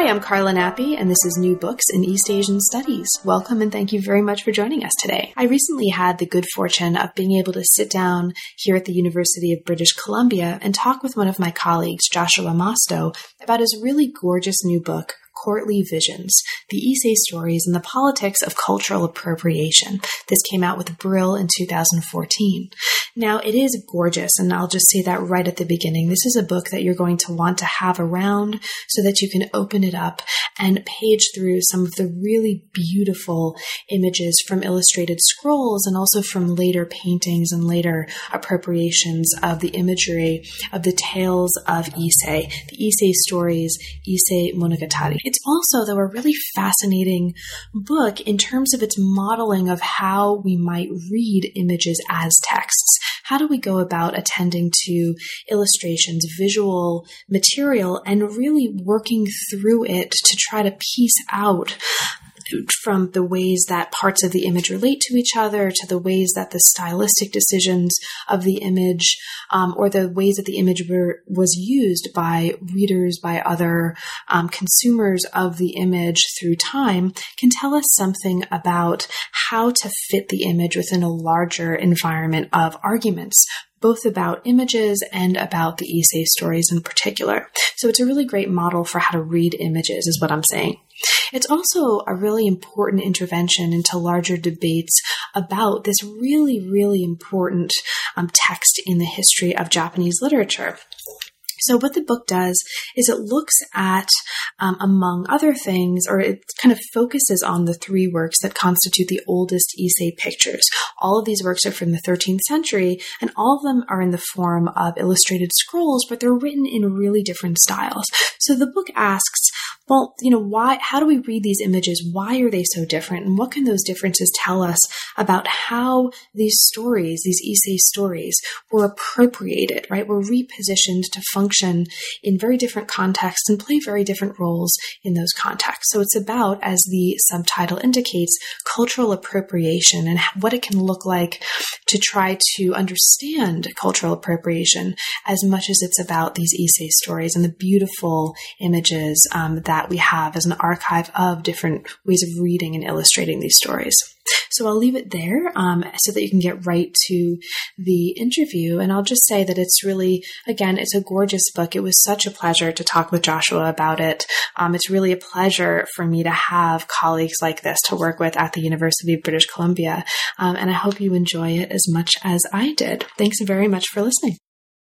Hi, I'm Carla Nappi, and this is New Books in East Asian Studies. Welcome and thank you very much for joining us today. I recently had the good fortune of being able to sit down here at the University of British Columbia and talk with one of my colleagues, Joshua Mostow, about his really gorgeous new book, Courtly Visions, the Ise stories and the politics of cultural appropriation. This came out with Brill in 2014. Now, it is gorgeous, and I'll just say that right at the beginning. This is a book that you're going to want to have around so that you can open it up and page through some of the really beautiful images from illustrated scrolls and also from later paintings and later appropriations of the imagery of the tales of Ise, the Ise stories, Ise Monogatari. It's also, though, a really fascinating book in terms of its modeling of how we might read images as texts. How do we go about attending to illustrations, visual material, and really working through it to try to piece out from the ways that parts of the image relate to each other to the ways that the stylistic decisions of the image um, or the ways that the image were, was used by readers, by other um, consumers of the image through time can tell us something about how to fit the image within a larger environment of arguments both about images and about the Ise stories in particular. So it's a really great model for how to read images, is what I'm saying. It's also a really important intervention into larger debates about this really, really important um, text in the history of Japanese literature. So what the book does is it looks at, um, among other things, or it kind of focuses on the three works that constitute the oldest Ise pictures. All of these works are from the 13th century, and all of them are in the form of illustrated scrolls, but they're written in really different styles. So the book asks, well, you know, why, how do we read these images? Why are they so different? And what can those differences tell us about how these stories, these Ise stories, were appropriated, right? Were repositioned to function in very different contexts and play very different roles in those contexts. So it's about, as the subtitle indicates, cultural appropriation and what it can look like to try to understand cultural appropriation as much as it's about these Ise stories and the beautiful images um, that we have as an archive of different ways of reading and illustrating these stories. So I'll leave it there um, so that you can get right to the interview. And I'll just say that it's really, again, it's a gorgeous book. It was such a pleasure to talk with Joshua about it. Um, it's really a pleasure for me to have colleagues like this to work with at the University of British Columbia. Um, and I hope you enjoy it as much as I did. Thanks very much for listening.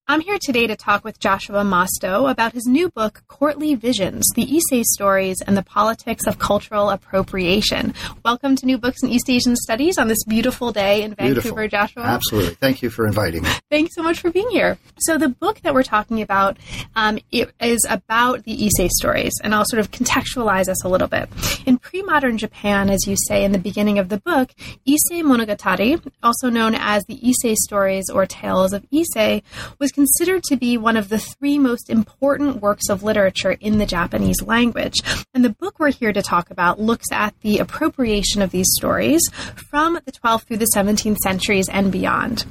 I'm here today to talk with Joshua Mostow about his new book, Courtly Visions The Ise Stories and the Politics of Cultural Appropriation. Welcome to New Books in East Asian Studies on this beautiful day in Vancouver, beautiful. Joshua. Absolutely. Thank you for inviting me. Thanks so much for being here. So, the book that we're talking about um, is about the Ise stories, and I'll sort of contextualize us a little bit. In pre modern Japan, as you say in the beginning of the book, Ise Monogatari, also known as the Ise stories or tales of Ise, was considered to be one of the three most important works of literature in the Japanese language. And the book we're here to talk about looks at the appropriation of these stories from the 12th through the 17th centuries and beyond.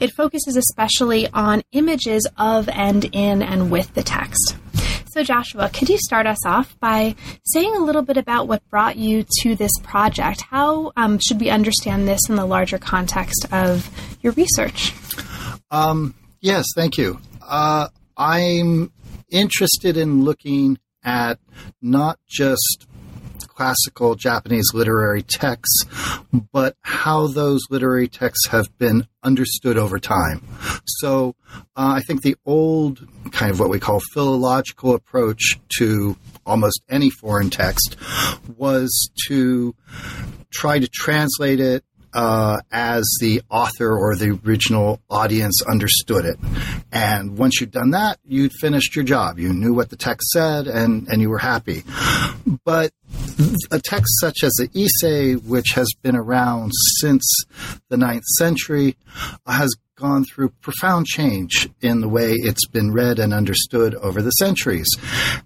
It focuses especially on images of and in and with the text. So, Joshua, could you start us off by saying a little bit about what brought you to this project? How um, should we understand this in the larger context of your research? Um, Yes, thank you. Uh, I'm interested in looking at not just classical Japanese literary texts, but how those literary texts have been understood over time. So uh, I think the old kind of what we call philological approach to almost any foreign text was to try to translate it uh, as the author or the original audience understood it. And once you'd done that, you'd finished your job. You knew what the text said and, and you were happy. But a text such as the Ise, which has been around since the ninth century, has gone through profound change in the way it's been read and understood over the centuries.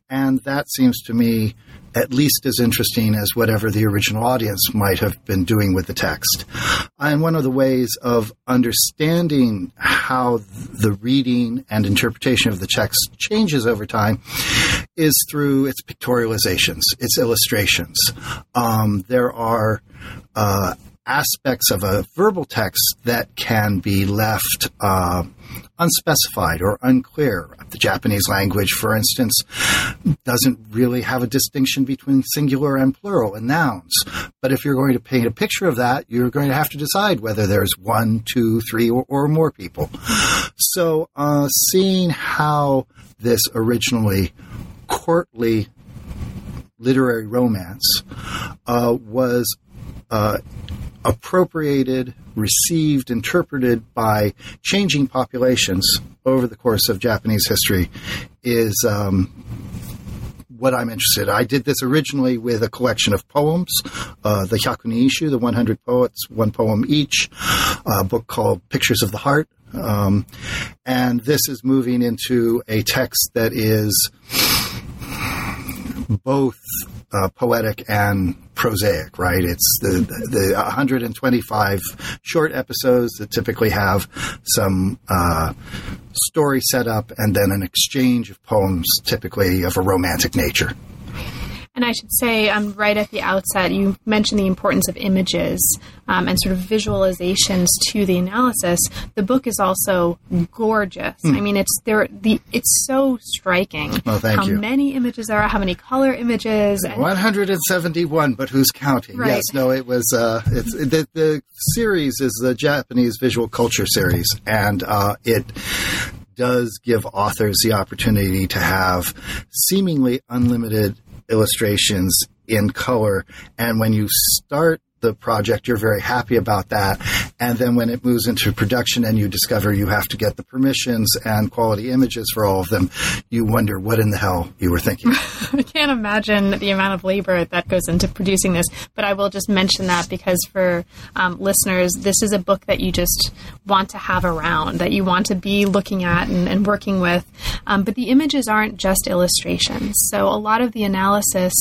And that seems to me at least as interesting as whatever the original audience might have been doing with the text. And one of the ways of understanding how the reading and interpretation of the text changes over time is through its pictorializations, its illustrations. Um, there are uh, aspects of a verbal text that can be left uh, unspecified or unclear. The Japanese language, for instance, doesn't really have a distinction between singular and plural in nouns. But if you're going to paint a picture of that, you're going to have to decide whether there's one, two, three, or, or more people. So, uh, seeing how this originally courtly literary romance uh, was uh, appropriated, received, interpreted by changing populations over the course of Japanese history is um, what I'm interested. In. I did this originally with a collection of poems, uh, the Hyakunin Isshu, the 100 poets, one poem each, a book called Pictures of the Heart. Um, and this is moving into a text that is both uh, poetic and prosaic, right? It's the the 125 short episodes that typically have some uh, story set up and then an exchange of poems, typically of a romantic nature. And I should say, um, right at the outset, you mentioned the importance of images um, and sort of visualizations to the analysis. The book is also gorgeous. Mm. I mean, it's there. The it's so striking. Well, thank how you. many images there are, how many color images. And, 171, but who's counting? Right. Yes, no, it was. Uh, it's the, the series is the Japanese visual culture series, and uh, it does give authors the opportunity to have seemingly unlimited illustrations in color. And when you start the project, you're very happy about that. And then when it moves into production and you discover you have to get the permissions and quality images for all of them, you wonder what in the hell you were thinking. I can't imagine the amount of labor that goes into producing this, but I will just mention that because for um, listeners, this is a book that you just want to have around, that you want to be looking at and, and working with. Um, but the images aren't just illustrations. So a lot of the analysis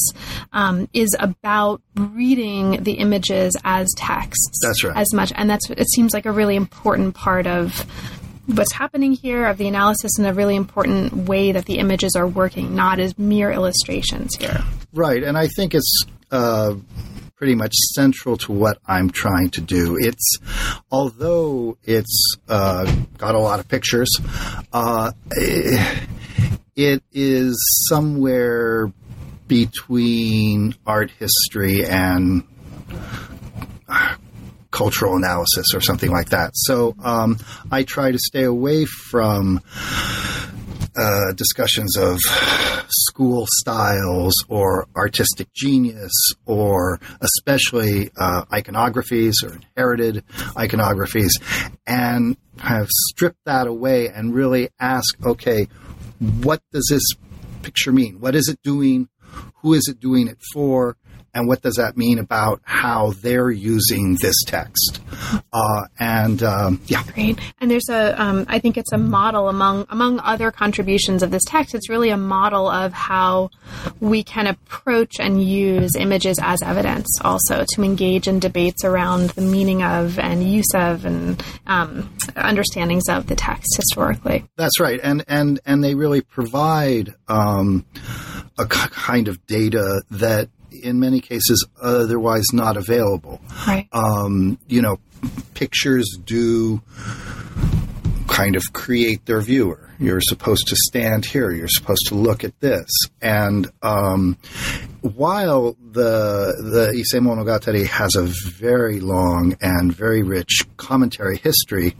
um, is about reading the images as texts. That's right. As much, and that's it seems like a really important part of what's happening here of the analysis in a really important way that the images are working, not as mere illustrations here. Right, and I think it's uh, pretty much central to what I'm trying to do. It's although it's uh, got a lot of pictures, uh, it is somewhere between art history and cultural analysis or something like that. So um, I try to stay away from uh, discussions of school styles or artistic genius or especially uh, iconographies or inherited iconographies and have stripped that away and really ask, okay, what does this picture mean? What is it doing? Who is it doing it for? And what does that mean about how they're using this text? Uh, and um, yeah, great. And there's a, um, I think it's a model among among other contributions of this text. It's really a model of how we can approach and use images as evidence, also to engage in debates around the meaning of and use of and um, understandings of the text historically. That's right, and and and they really provide um, a kind of data that in many cases otherwise not available. Right. Um, you know, pictures do kind of create their viewer. You're supposed to stand here. You're supposed to look at this. And um, while the the Ise Monogatari has a very long and very rich commentary history,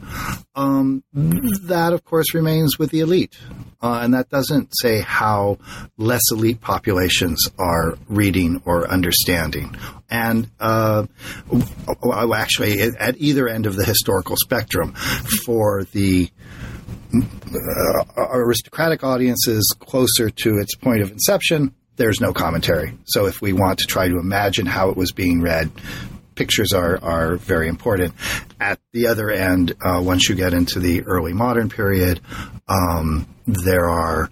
um, that of course remains with the elite. Uh, and that doesn't say how less elite populations are reading or understanding. And uh, actually, at either end of the historical spectrum, for the uh, aristocratic audiences closer to its point of inception, there's no commentary. So if we want to try to imagine how it was being read, pictures are, are very important. At the other end, uh, once you get into the early modern period, um, there are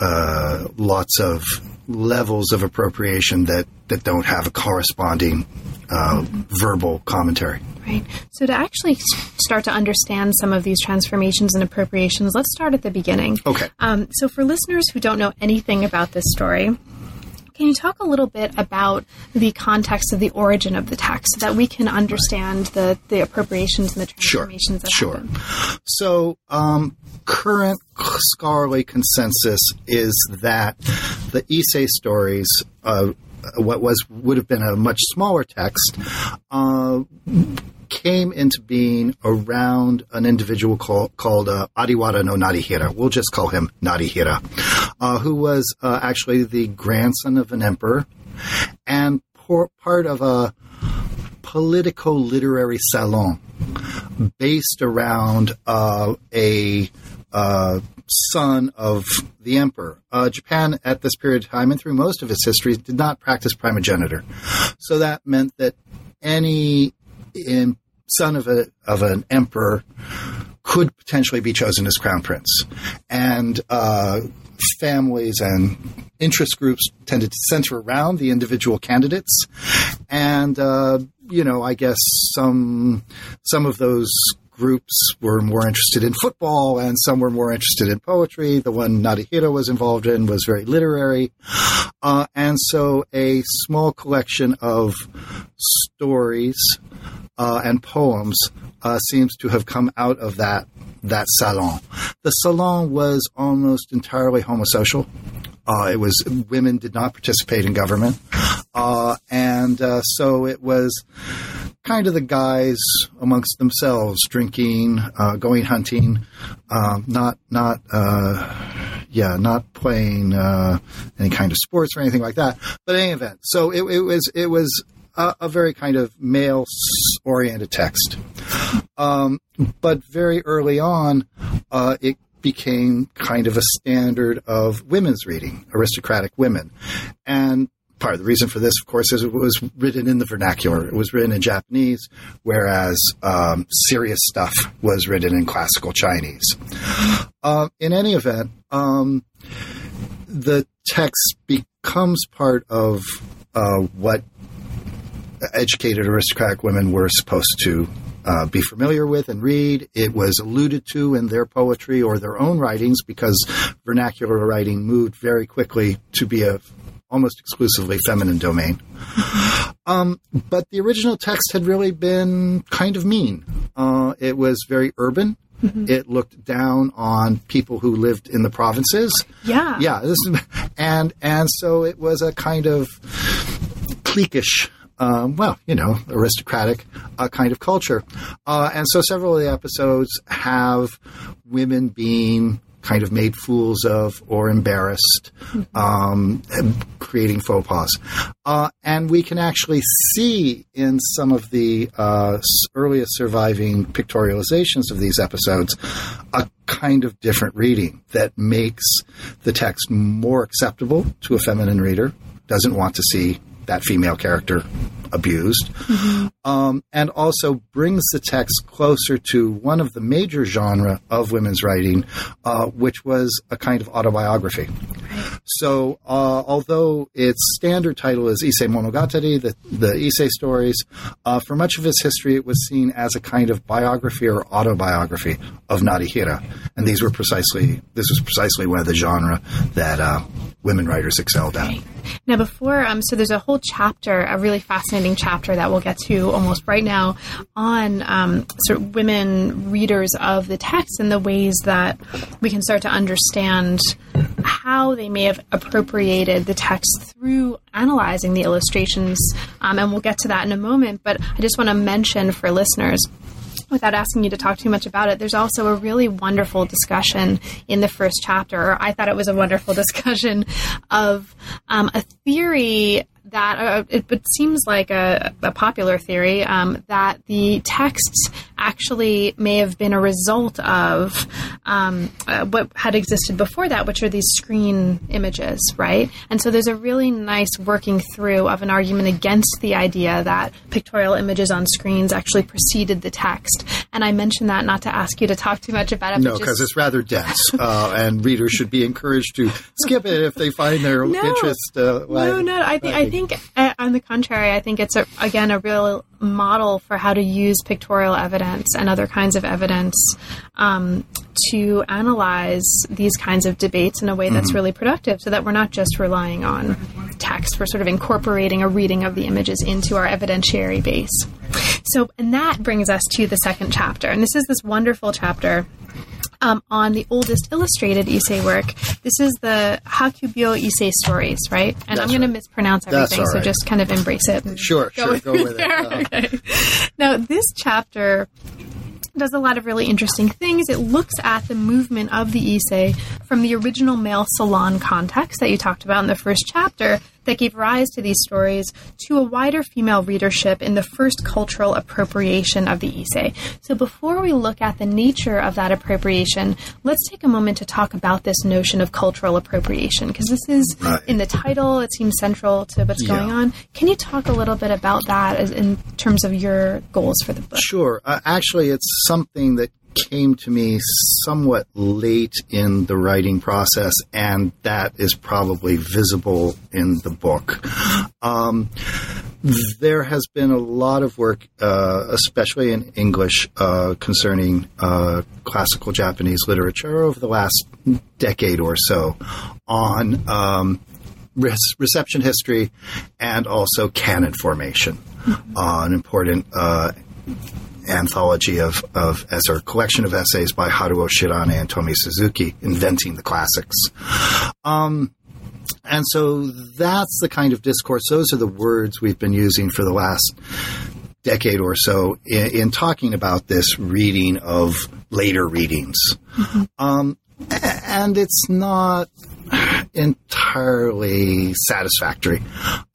uh, lots of levels of appropriation that, that don't have a corresponding uh, verbal commentary. Right. So, to actually start to understand some of these transformations and appropriations, let's start at the beginning. Okay. Um, so, for listeners who don't know anything about this story, can you talk a little bit about the context of the origin of the text so that we can understand the, the appropriations and the transformations sure. that sure. happen? So, um, current scholarly consensus is that the Issei stories, uh, what was would have been a much smaller text, uh, came into being around an individual call, called uh, Ariwara no Narihira. We'll just call him Narihira, uh, who was uh, actually the grandson of an emperor and por- part of a political literary salon based around uh, a uh, son of the emperor. Uh, Japan, at this period of time and through most of its history, did not practice primogeniture. So that meant that any in, son of, a, of an emperor could potentially be chosen as crown prince. And uh, families and interest groups tended to center around the individual candidates. And, uh, you know, I guess some, some of those groups were more interested in football and some were more interested in poetry. The one Narihira was involved in was very literary. Uh, and so a small collection of stories uh, and poems uh, seems to have come out of that that salon. The salon was almost entirely homosocial. Uh, it was women did not participate in government, uh, and uh, so it was kind of the guys amongst themselves drinking, uh, going hunting, um, not not yeah, not playing any kind of sports or anything like that. But in any event, so it, it was it was a, a, very kind of male oriented text. Um, but very early on, uh, it became kind of a standard of women's reading, aristocratic women. And part of the reason for this, of course, is it was written in the vernacular. It was written in Japanese, whereas um, serious stuff was written in classical Chinese. Uh, in any event, um, the text becomes part of uh, what educated aristocratic women were supposed to uh, be familiar with and read. It was alluded to in their poetry or their own writings because vernacular writing moved very quickly to be a almost exclusively feminine domain. Um, but the original text had really been kind of mean. Uh, it was very urban. Mm-hmm. It looked down on people who lived in the provinces. Yeah, yeah, this, and and so it was a kind of cliquish um, well, you know, aristocratic uh, kind of culture. Uh, and so several of the episodes have women being kind of made fools of or embarrassed, um, creating faux pas. Uh, and we can actually see in some of the uh, earliest surviving pictorializations of these episodes a kind of different reading that makes the text more acceptable to a feminine reader, doesn't want to see that female character abused, mm-hmm. um, and also brings the text closer to one of the major genre of women's writing, uh, which was a kind of autobiography. So, uh, although its standard title is Ise Monogatari, the, the Ise stories, uh, for much of its history, it was seen as a kind of biography or autobiography of Narihira, and these were precisely this was precisely one of the genre that uh, women writers excelled at. Now, before, um, so there's a whole chapter, a really fascinating chapter that we'll get to almost right now on um, sort of women readers of the text and the ways that we can start to understand how they may have appropriated the text through analyzing the illustrations. Um, and we'll get to that in a moment. But I just want to mention for listeners without asking you to talk too much about it, there's also a really wonderful discussion in the first chapter. I thought it was a wonderful discussion of um, a theory that uh, it, it, seems like a, a popular theory um, that the texts actually may have been a result of um, uh, what had existed before that, which are these screen images, right? And so there's a really nice working through of an argument against the idea that pictorial images on screens actually preceded the text. And I mentioned that not to ask you to talk too much about it. No, because it's rather dense, uh, and readers should be encouraged to skip it if they find their no, interest. Uh, no, no, I think I think uh, on the contrary, I think it's a, again a real model for how to use pictorial evidence and other kinds of evidence um, to analyze these kinds of debates in a way that's mm-hmm. really productive so that we're not just relying on text, we're sort of incorporating a reading of the images into our evidentiary base. So, and that brings us to the second chapter. And this is this wonderful chapter um, on the oldest illustrated Ise work. This is the Hakubyo Ise stories, right? And That's I'm going right. to mispronounce everything, right. so just kind of embrace it. Sure, go sure, go with it. Okay. Now, this chapter does a lot of really interesting things. It looks at the movement of the Ise from the original male salon context that you talked about in the first chapter that gave rise to these stories to a wider female readership in the first cultural appropriation of the Ise. So before we look at the nature of that appropriation, let's take a moment to talk about this notion of cultural appropriation because this is right. in the title, it seems central to what's yeah. going on. Can you talk a little bit about that in terms of your goals for the book? Sure. Uh, actually, it's something that came to me somewhat late in the writing process, and that is probably visible in the book. Um, there has been a lot of work, uh, especially in English, uh, concerning uh, classical Japanese literature over the last decade or so on um, reception history and also canon formation, uh, an important uh, anthology of, of as a collection of essays by Haruo Shirane and Tomi Suzuki, inventing the classics. Um, and so that's the kind of discourse. Those are the words we've been using for the last decade or so in, in talking about this reading of later readings. Mm-hmm. Um, and it's not entirely satisfactory.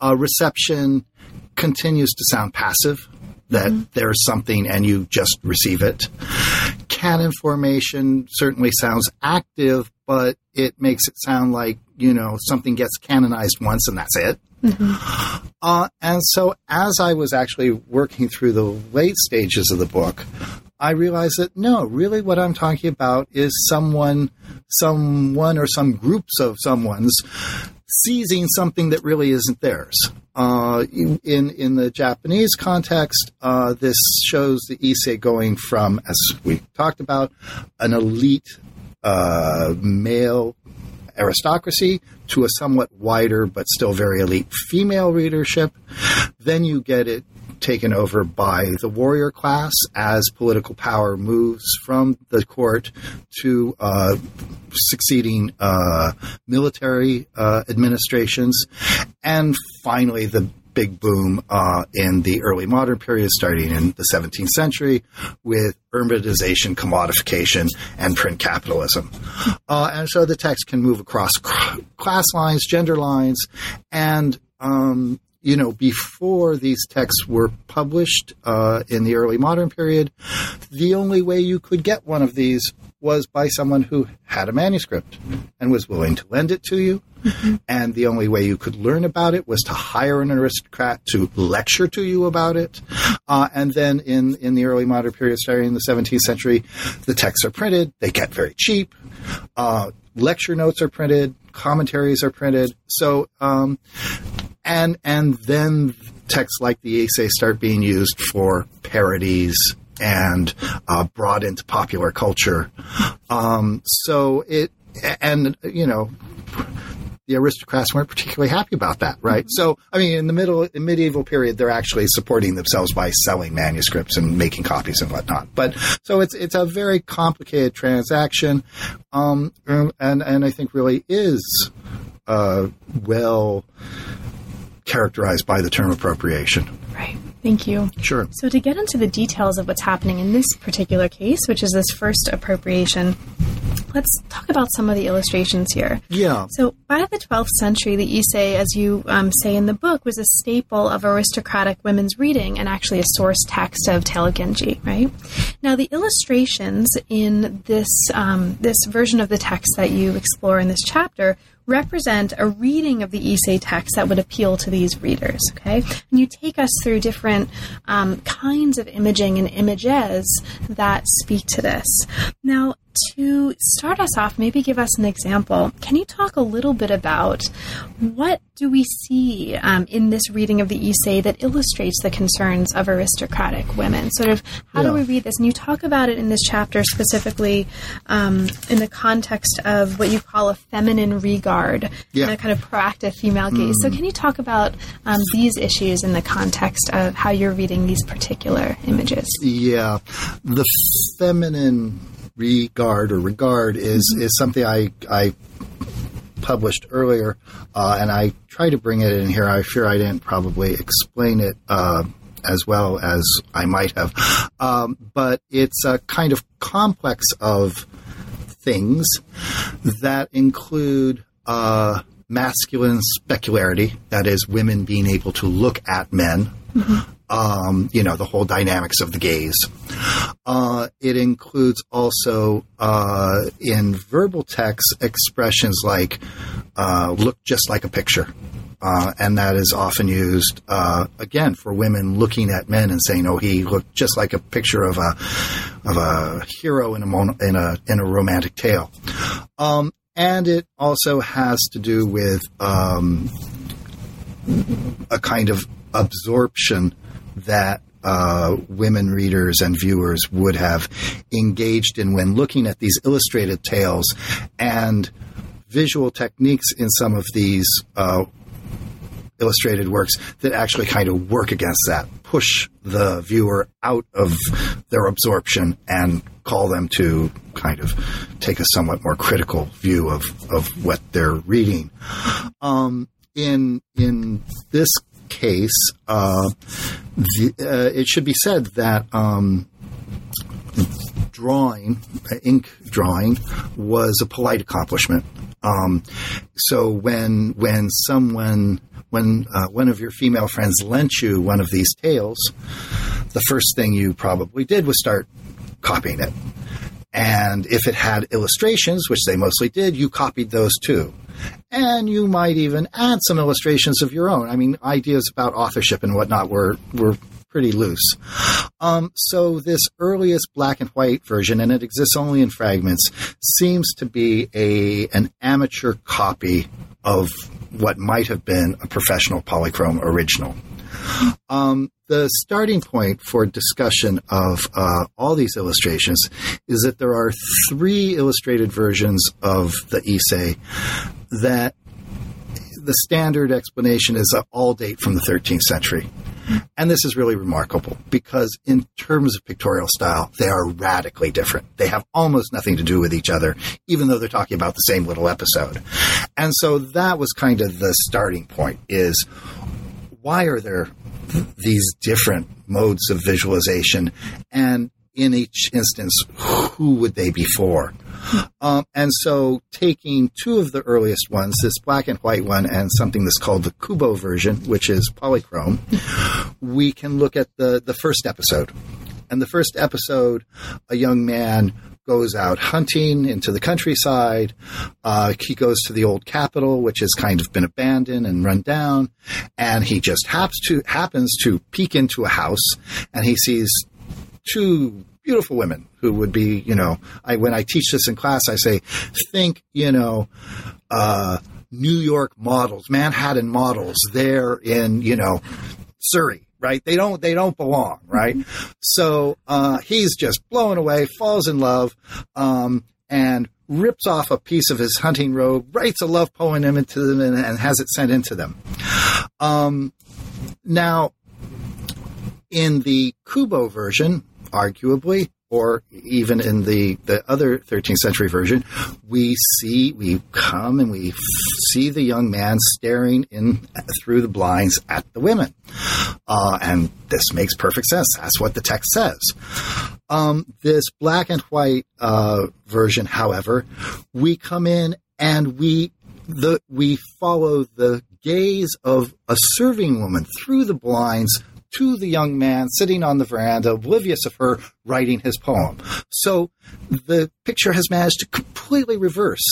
Uh, reception continues to sound passive that mm-hmm. there's something and you just receive it. Canon formation certainly sounds active, but it makes it sound like, you know, something gets canonized once and that's it. Mm-hmm. Uh, and so as I was actually working through the late stages of the book, I realized that no, really what I'm talking about is someone, someone or some groups of someone's seizing something that really isn't theirs. Uh, in in the Japanese context, uh, this shows the Ise going from, as we talked about, an elite uh, male aristocracy to a somewhat wider but still very elite female readership. Then you get it taken over by the warrior class as political power moves from the court to uh, succeeding uh, military uh, administrations. And finally, the big boom uh, in the early modern period, starting in the 17th century, with urbanization, commodification, and print capitalism. Uh, and so the text can move across class lines, gender lines, and um, you know, before these texts were published uh, in the early modern period, the only way you could get one of these was by someone who had a manuscript and was willing to lend it to you. Mm-hmm. And the only way you could learn about it was to hire an aristocrat to lecture to you about it. Uh, and then in, in the early modern period, starting in the 17th century, the texts are printed. They get very cheap. Uh, lecture notes are printed. Commentaries are printed. So, um, and and then texts like the Ise start being used for parodies and uh, brought into popular culture. Um, so it and you know the aristocrats weren't particularly happy about that, right? So, I mean, in the middle, in medieval period, they're actually supporting themselves by selling manuscripts and making copies and whatnot. But so it's it's a very complicated transaction, um, and and I think really is uh, well characterized by the term appropriation. Right. Thank you. Sure. So, to get into the details of what's happening in this particular case, which is this first appropriation, let's talk about some of the illustrations here. Yeah. So, by the 12th century, the Ise, as you um, say in the book, was a staple of aristocratic women's reading and actually a source text of Tale Genji, right? Now, the illustrations in this, um, this version of the text that you explore in this chapter represent a reading of the Ise text that would appeal to these readers. Okay, and you take us through different um, kinds of imaging and images that speak to this. Now, to start us off, maybe give us an example. Can you talk a little bit about what do we see um, in this reading of the Ise that illustrates the concerns of aristocratic women? Sort of, how Yeah. do we read this? And you talk about it in this chapter specifically um, in the context of what you call a feminine regard Yeah. and a kind of proactive female gaze. So, can you talk about um, these issues in the context of how you're reading these particular images? Yeah, the feminine regard or regard is is something I I published earlier, uh, and I try to bring it in here. I fear I didn't probably explain it uh, as well as I might have, um, but it's a kind of complex of things that include. Uh, Masculine specularity, that is, women being able to look at men um, you know, the whole dynamics of the gaze. Uh, it includes also uh, in verbal text expressions like uh, look just like a picture. Uh, and that is often used uh, again for women looking at men and saying, "Oh, he looked just like a picture of a of a hero in a in a in a romantic tale." Um, and it also has to do with um, a kind of absorption that uh, women readers and viewers would have engaged in when looking at these illustrated tales and visual techniques in some of these uh, illustrated works that actually kind of work against that, push the viewer out of their absorption and call them to kind of take a somewhat more critical view of, of what they're reading. Um, in in this case, uh, the, uh, it should be said that um, drawing, uh, ink drawing, was a polite accomplishment. Um, so when when someone when uh, one of your female friends lent you one of these tales, the first thing you probably did was start copying it. And if it had illustrations, which they mostly did, you copied those too. And you might even add some illustrations of your own. I mean, ideas about authorship and whatnot were, were pretty loose. Um, so this earliest black and white version, and it exists only in fragments, seems to be a an amateur copy of what might have been a professional polychrome original. Um, the starting point for discussion of uh, all these illustrations is that there are three illustrated versions of the Ise that the standard explanation is all date from the 13th century. And this is really remarkable because, in terms of pictorial style, they are radically different. They have almost nothing to do with each other, even though they're talking about the same little episode. And so that was kind of the starting point is why are there these different modes of visualization? And in each instance, who would they be for? Um, and so, taking two of the earliest ones, this black and white one, and something that's called the Kubo version, which is polychrome, we can look at the, the first episode. And the first episode, a young man goes out hunting into the countryside. Uh, he goes to the old capital, which has kind of been abandoned and run down, and he just happens to happens to peek into a house, and he sees two beautiful women who would be, you know, I when I teach this in class, I say, think, you know, uh, New York models, Manhattan models, there in, you know, Surrey, right? They don't they don't belong, right? So uh, he's just blown away, falls in love, um, and rips off a piece of his hunting robe, writes a love poem into them, and, and has it sent into them. Um, now, in the Kubo version, arguably, or even in the, the other 13th century version, we see, we come and we see the young man staring in through the blinds at the women. Uh, and this makes perfect sense. That's what the text says. Um, this black and white uh, version, however, we come in and we the we follow the gaze of a serving woman through the blinds to the young man sitting on the veranda, oblivious of her writing his poem. So the picture has managed to completely reverse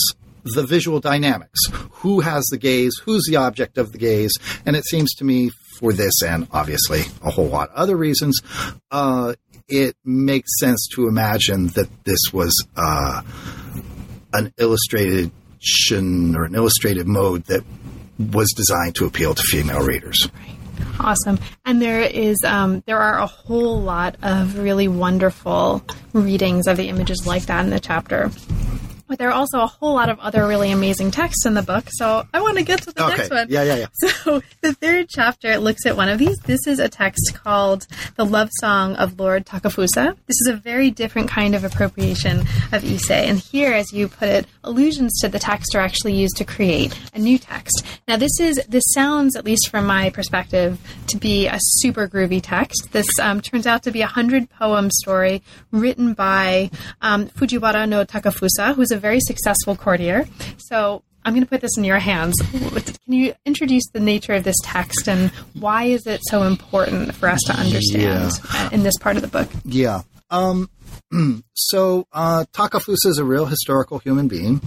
the visual dynamics. Who has the gaze? Who's the object of the gaze? And it seems to me, for this and obviously a whole lot of other reasons, uh, it makes sense to imagine that this was uh, an illustration or an illustrated mode that was designed to appeal to female readers. Awesome. And there is um, there are a whole lot of really wonderful readings of the images like that in the chapter. But there are also a whole lot of other really amazing texts in the book, so I want to get to the Okay. next one. Yeah, yeah, yeah. So the third chapter looks at one of these. This is a text called "The Love Song of Lord Takafusa." This is a very different kind of appropriation of Ise, and here, as you put it, allusions to the text are actually used to create a new text. Now, this is this sounds, at least from my perspective, to be a super groovy text. This um, turns out to be a hundred poem story written by um, Fujiwara no Takafusa, who's a very successful courtier. So I'm going to put this in your hands. Can you introduce the nature of this text and why is it so important for us to understand uh, in this part of the book? Yeah. Um, so uh, Takafusa is a real historical human being,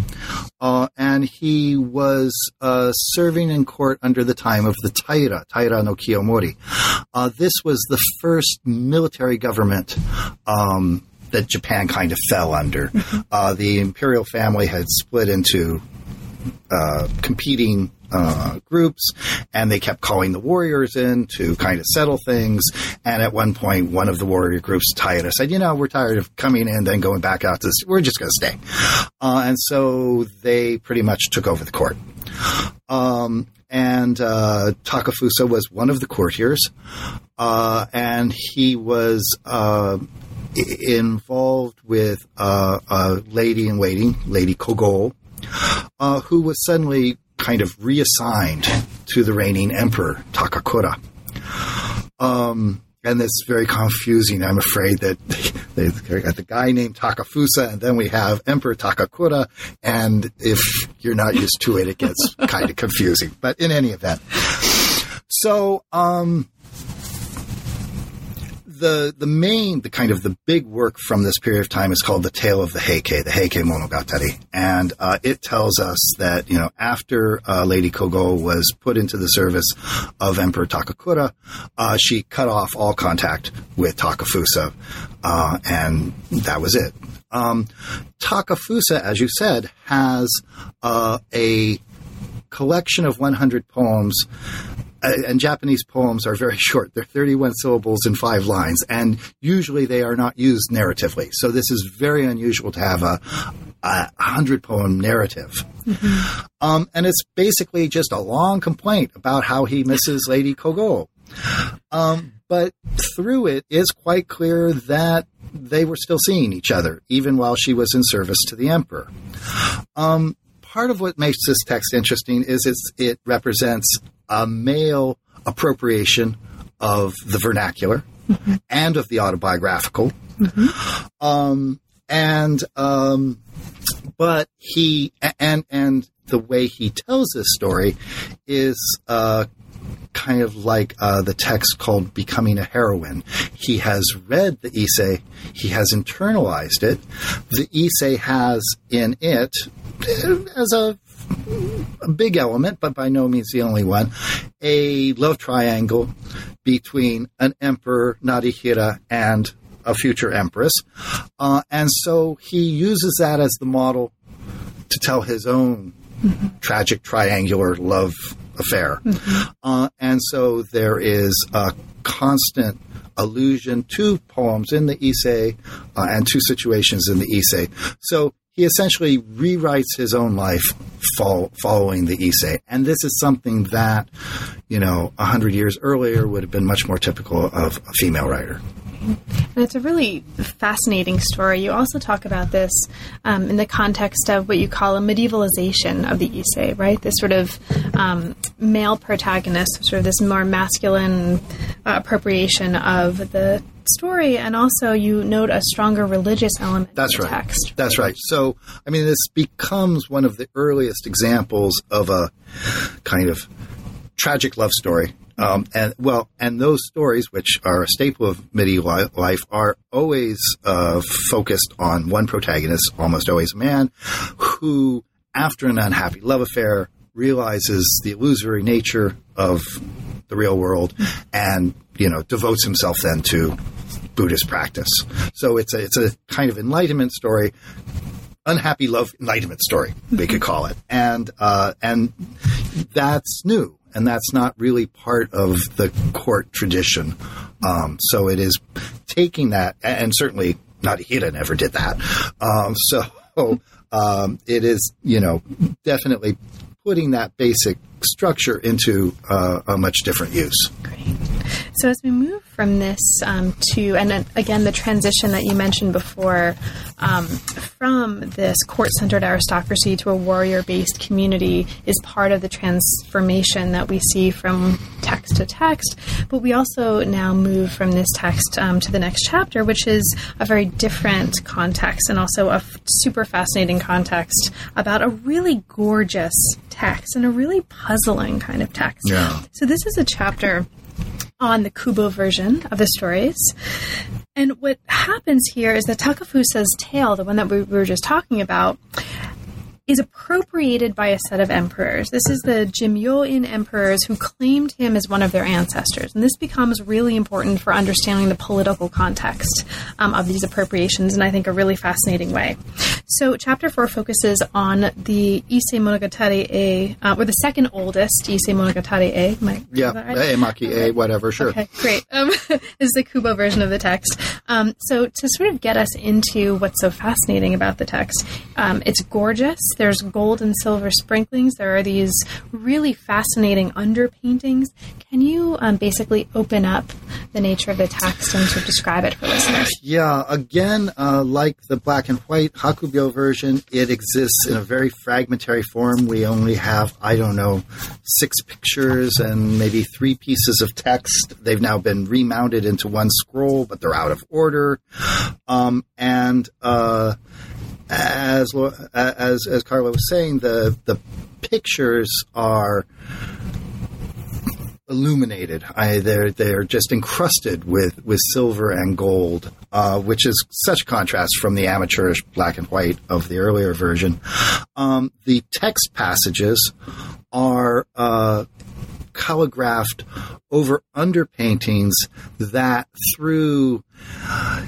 uh, and he was uh, serving in court under the time of the Taira, Taira no Kiyomori. Uh, this was the first military government um, that Japan kind of fell under. Uh, the imperial family had split into uh, competing uh, groups, and they kept calling the warriors in to kind of settle things. And at one point, one of the warrior groups, tired Taira, said, "You know, we're tired of coming in, then going back out to. This. We're just going to stay." Uh, and so they pretty much took over the court. Um, and uh, Takafusa was one of the courtiers, uh, and he was uh, involved with uh, a lady in waiting, Lady Kogo, uh, who was suddenly kind of reassigned to the reigning emperor Takakura. Um, and it's very confusing. I'm afraid that they, they got the guy named Takafusa, and then we have Emperor Takakura. And if you're not used to it, it gets kind of confusing. But in any event, so um, the the main, the kind of the big work from this period of time is called the Tale of the Heike, the Heike Monogatari, and uh, it tells us that you know after uh, Lady Kogo was put into the service of Emperor Takakura, uh, she cut off all contact with Takafusa, uh, and that was it. Um, Takafusa, as you said, has uh, a collection of 100 poems and Japanese poems are very short. They're 31 syllables in five lines, and usually they are not used narratively. So this is very unusual to have a, a hundred poem narrative. Um, and it's basically just a long complaint about how he misses Lady Kogo. Um, but through it is quite clear that they were still seeing each other, even while she was in service to the emperor. Um, part of what makes this text interesting is it's, it represents a male appropriation of the vernacular and of the autobiographical. Um, and, um, but he, and, and the way he tells this story is, uh, kind of like uh, the text called Becoming a Heroine. He has read the Ise, he has internalized it. The Ise has in it, as a, a big element, but by no means the only one, a love triangle between an emperor, Narihira, and a future empress. Uh, and so he uses that as the model to tell his own tragic triangular love affair. Uh, and so there is a constant allusion to poems in the Ise uh, and to situations in the Ise. So he essentially rewrites his own life fol- following the Ise. And this is something that, you know, a hundred years earlier would have been much more typical of a female writer. And it's a really fascinating story. You also talk about this um, in the context of what you call a medievalization of the Ise, right? This sort of um, male protagonist, sort of this more masculine uh, appropriation of the story, and also you note a stronger religious element That's in the right. text. That's right. So, I mean, this becomes one of the earliest examples of a kind of tragic love story. Um, and well, and those stories, which are a staple of medieval life, are always uh, focused on one protagonist, almost always a man, who, after an unhappy love affair, realizes the illusory nature of the real world, and you know devotes himself then to Buddhist practice. So it's a it's a kind of enlightenment story unhappy love enlightenment story we could call it. And uh, and that's new and that's not really part of the court tradition. Um, so it is taking that and certainly Narihira never did that. Um, so um, it is you know definitely putting that basic structure into uh, a much different use Great. So as we move from this um, to, and then again, the transition that you mentioned before, um, from this court-centered aristocracy to a warrior-based community is part of the transformation that we see from text to text. But we also now move from this text um, to the next chapter, which is a very different context and also a super fascinating context about a really gorgeous text and a really puzzling kind of text. Yeah. So this is a chapter on the Kubo version of the stories. And what happens here is that Takafusa's tale, the one that we were just talking about, is appropriated by a set of emperors. This is the Jimyoin emperors who claimed him as one of their ancestors. And this becomes really important for understanding the political context um, of these appropriations in, I think, a really fascinating way. So, chapter four focuses on the Ise Monogatari A, uh, or the second oldest Ise Monogatari A. Yeah right? hey, maki a whatever sure Okay, great. Um, this is the Kubo version of the text. Um, so, to sort of get us into what's so fascinating about the text, um, it's gorgeous. There's gold and silver sprinklings. There are these really fascinating underpaintings. Can you um, basically open up the nature of the text and of describe it for listeners? Yeah, again, uh, like the black and white Hakubyo version, it exists in a very fragmentary form. We only have, I don't know, six pictures and maybe three pieces of text. They've now been remounted into one scroll, but they're out of order. Um, and uh, as as as Carla was saying, the the pictures are illuminated. I, they're they're just encrusted with, with silver and gold, uh, which is such contrast from the amateurish black and white of the earlier version. Um, the text passages are uh, calligraphed over underpaintings that through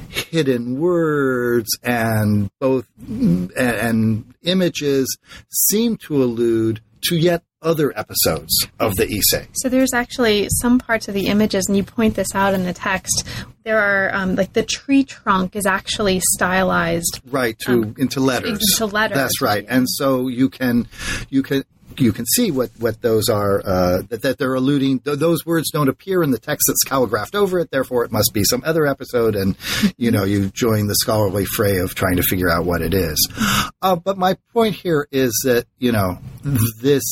hidden words and both and, and images seem to allude to yet other episodes of the Ise. So there's actually some parts of the images, and you point this out in the text. There are um, like the tree trunk is actually stylized right to into letters Um, into letters. that's right and so you can you can you can see what what those are uh, that, that they're alluding th- those words don't appear in the text that's calligraphed over it. Therefore it must be some other episode. And you know you join the scholarly fray of trying to figure out what it is. Uh, but my point here is that you know this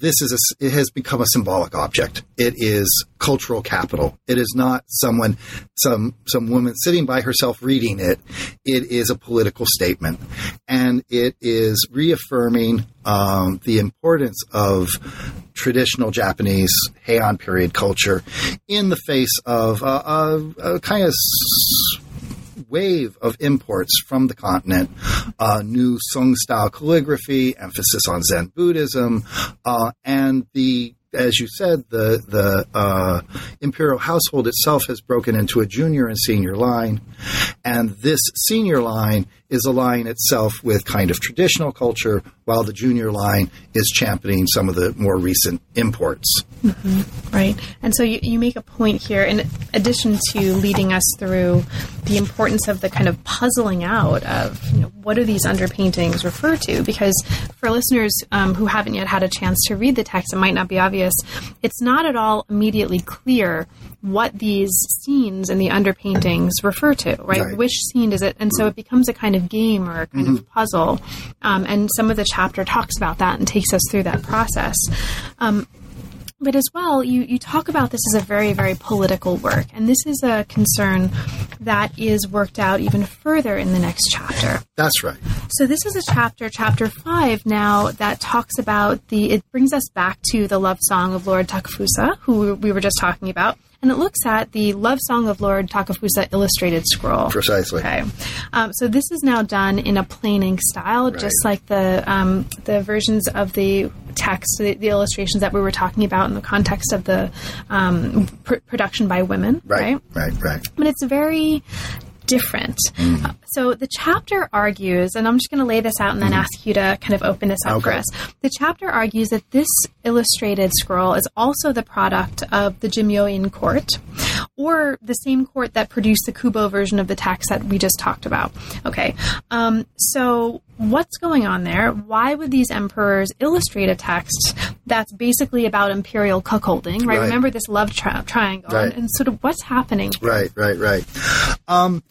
this is a, it has become a symbolic object. It is cultural capital. It is not someone, some some woman sitting by herself reading it. It is a political statement, and it is reaffirming um, the importance of traditional Japanese Heian period culture in the face of a, a, kind of. Wave of imports from the continent, uh, new Song style calligraphy, emphasis on Zen Buddhism, uh, and the as you said, the the uh, imperial household itself has broken into a junior and senior line, and this senior line is aligning itself with kind of traditional culture, while the junior line is championing some of the more recent imports. Mm-hmm. Right. And so you, you make a point here, in addition to leading us through the importance of the kind of puzzling out of you know, what do these underpaintings refer to? Because for listeners um, who haven't yet had a chance to read the text, it might not be obvious. It's not at all immediately clear what these scenes and the underpaintings refer to, right? right? Which scene does it? And so it becomes a kind of game or a kind mm-hmm. of puzzle. Um, and some of the chapter talks about that and takes us through that process. Um, but as well, you, you talk about this as a very, very political work. And this is a concern that is worked out even further in the next chapter. That's right. So this is a chapter, chapter five now, that talks about the, it brings us back to the love song of Lord Takafusa, who we were just talking about and it looks at the Love Song of Lord Takafusa illustrated scroll. Precisely. Okay. Um, so this is now done in a plain ink style, right. just like the um, the versions of the text, the, the, illustrations that we were talking about in the context of the um, pr- production by women. Right. Right. Right. Right. But it's very different. Mm. Uh, so the chapter argues, and I'm just going to lay this out and then mm. ask you to kind of open this up okay. for us. The chapter argues that this illustrated scroll is also the product of the Jimyoin court, or the same court that produced the Kubo version of the text that we just talked about. Okay, um, so what's going on there? Why would these emperors illustrate a text that's basically about imperial cuckolding? Right? right. Remember this love tri- triangle, right. and, and, sort of what's happening? Right, right, right. Um,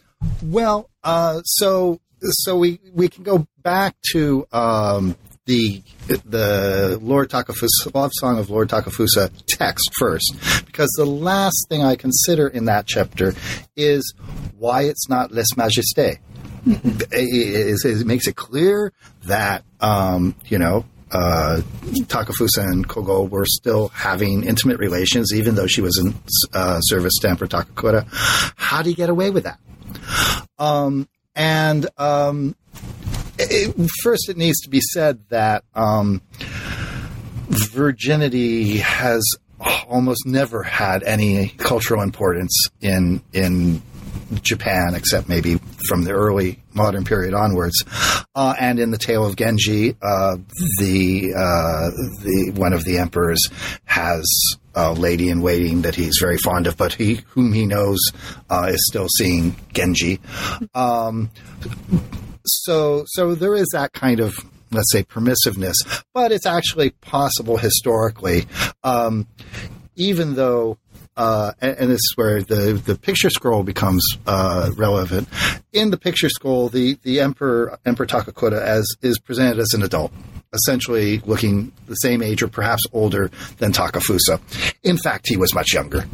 well, uh, so so we we can go back to um, the the Lord Takafusa love song of Lord Takafusa text first, because the last thing I consider in that chapter is why it's not Les Majestés. it, it, it, makes it clear that um, you know uh, Takafusa and Kogo were still having intimate relations, even though she was in uh, service to Emperor Takakura. How do you get away with that? Um, and um, it, first, it needs to be said that um, virginity has almost never had any cultural importance in in Japan, except maybe from the early modern period onwards. Uh, and in the tale of Genji, uh, the uh, the one of the emperors has a lady in waiting that he's very fond of, but he whom he knows uh, is still seeing Genji. Um, so so there is that kind of let's say permissiveness, but it's actually possible historically, um, even though uh, and, and, this is where the, the picture scroll becomes uh, relevant. In the picture scroll, the, the emperor Emperor Takakura as is presented as an adult, essentially looking the same age or perhaps older than Takafusa. In fact, he was much younger,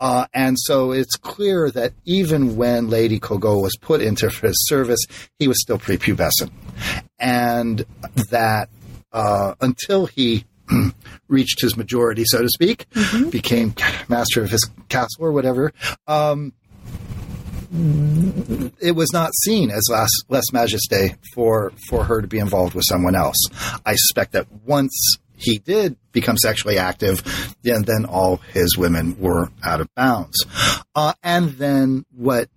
uh, and so it's clear that even when Lady Kogo was put into his service, he was still prepubescent, and that uh, until he reached his majority, so to speak, mm-hmm. became master of his castle or whatever. Um, it was not seen as less, less majesté for for her to be involved with someone else. I suspect that once he did become sexually active, then then all his women were out of bounds. Uh, and then what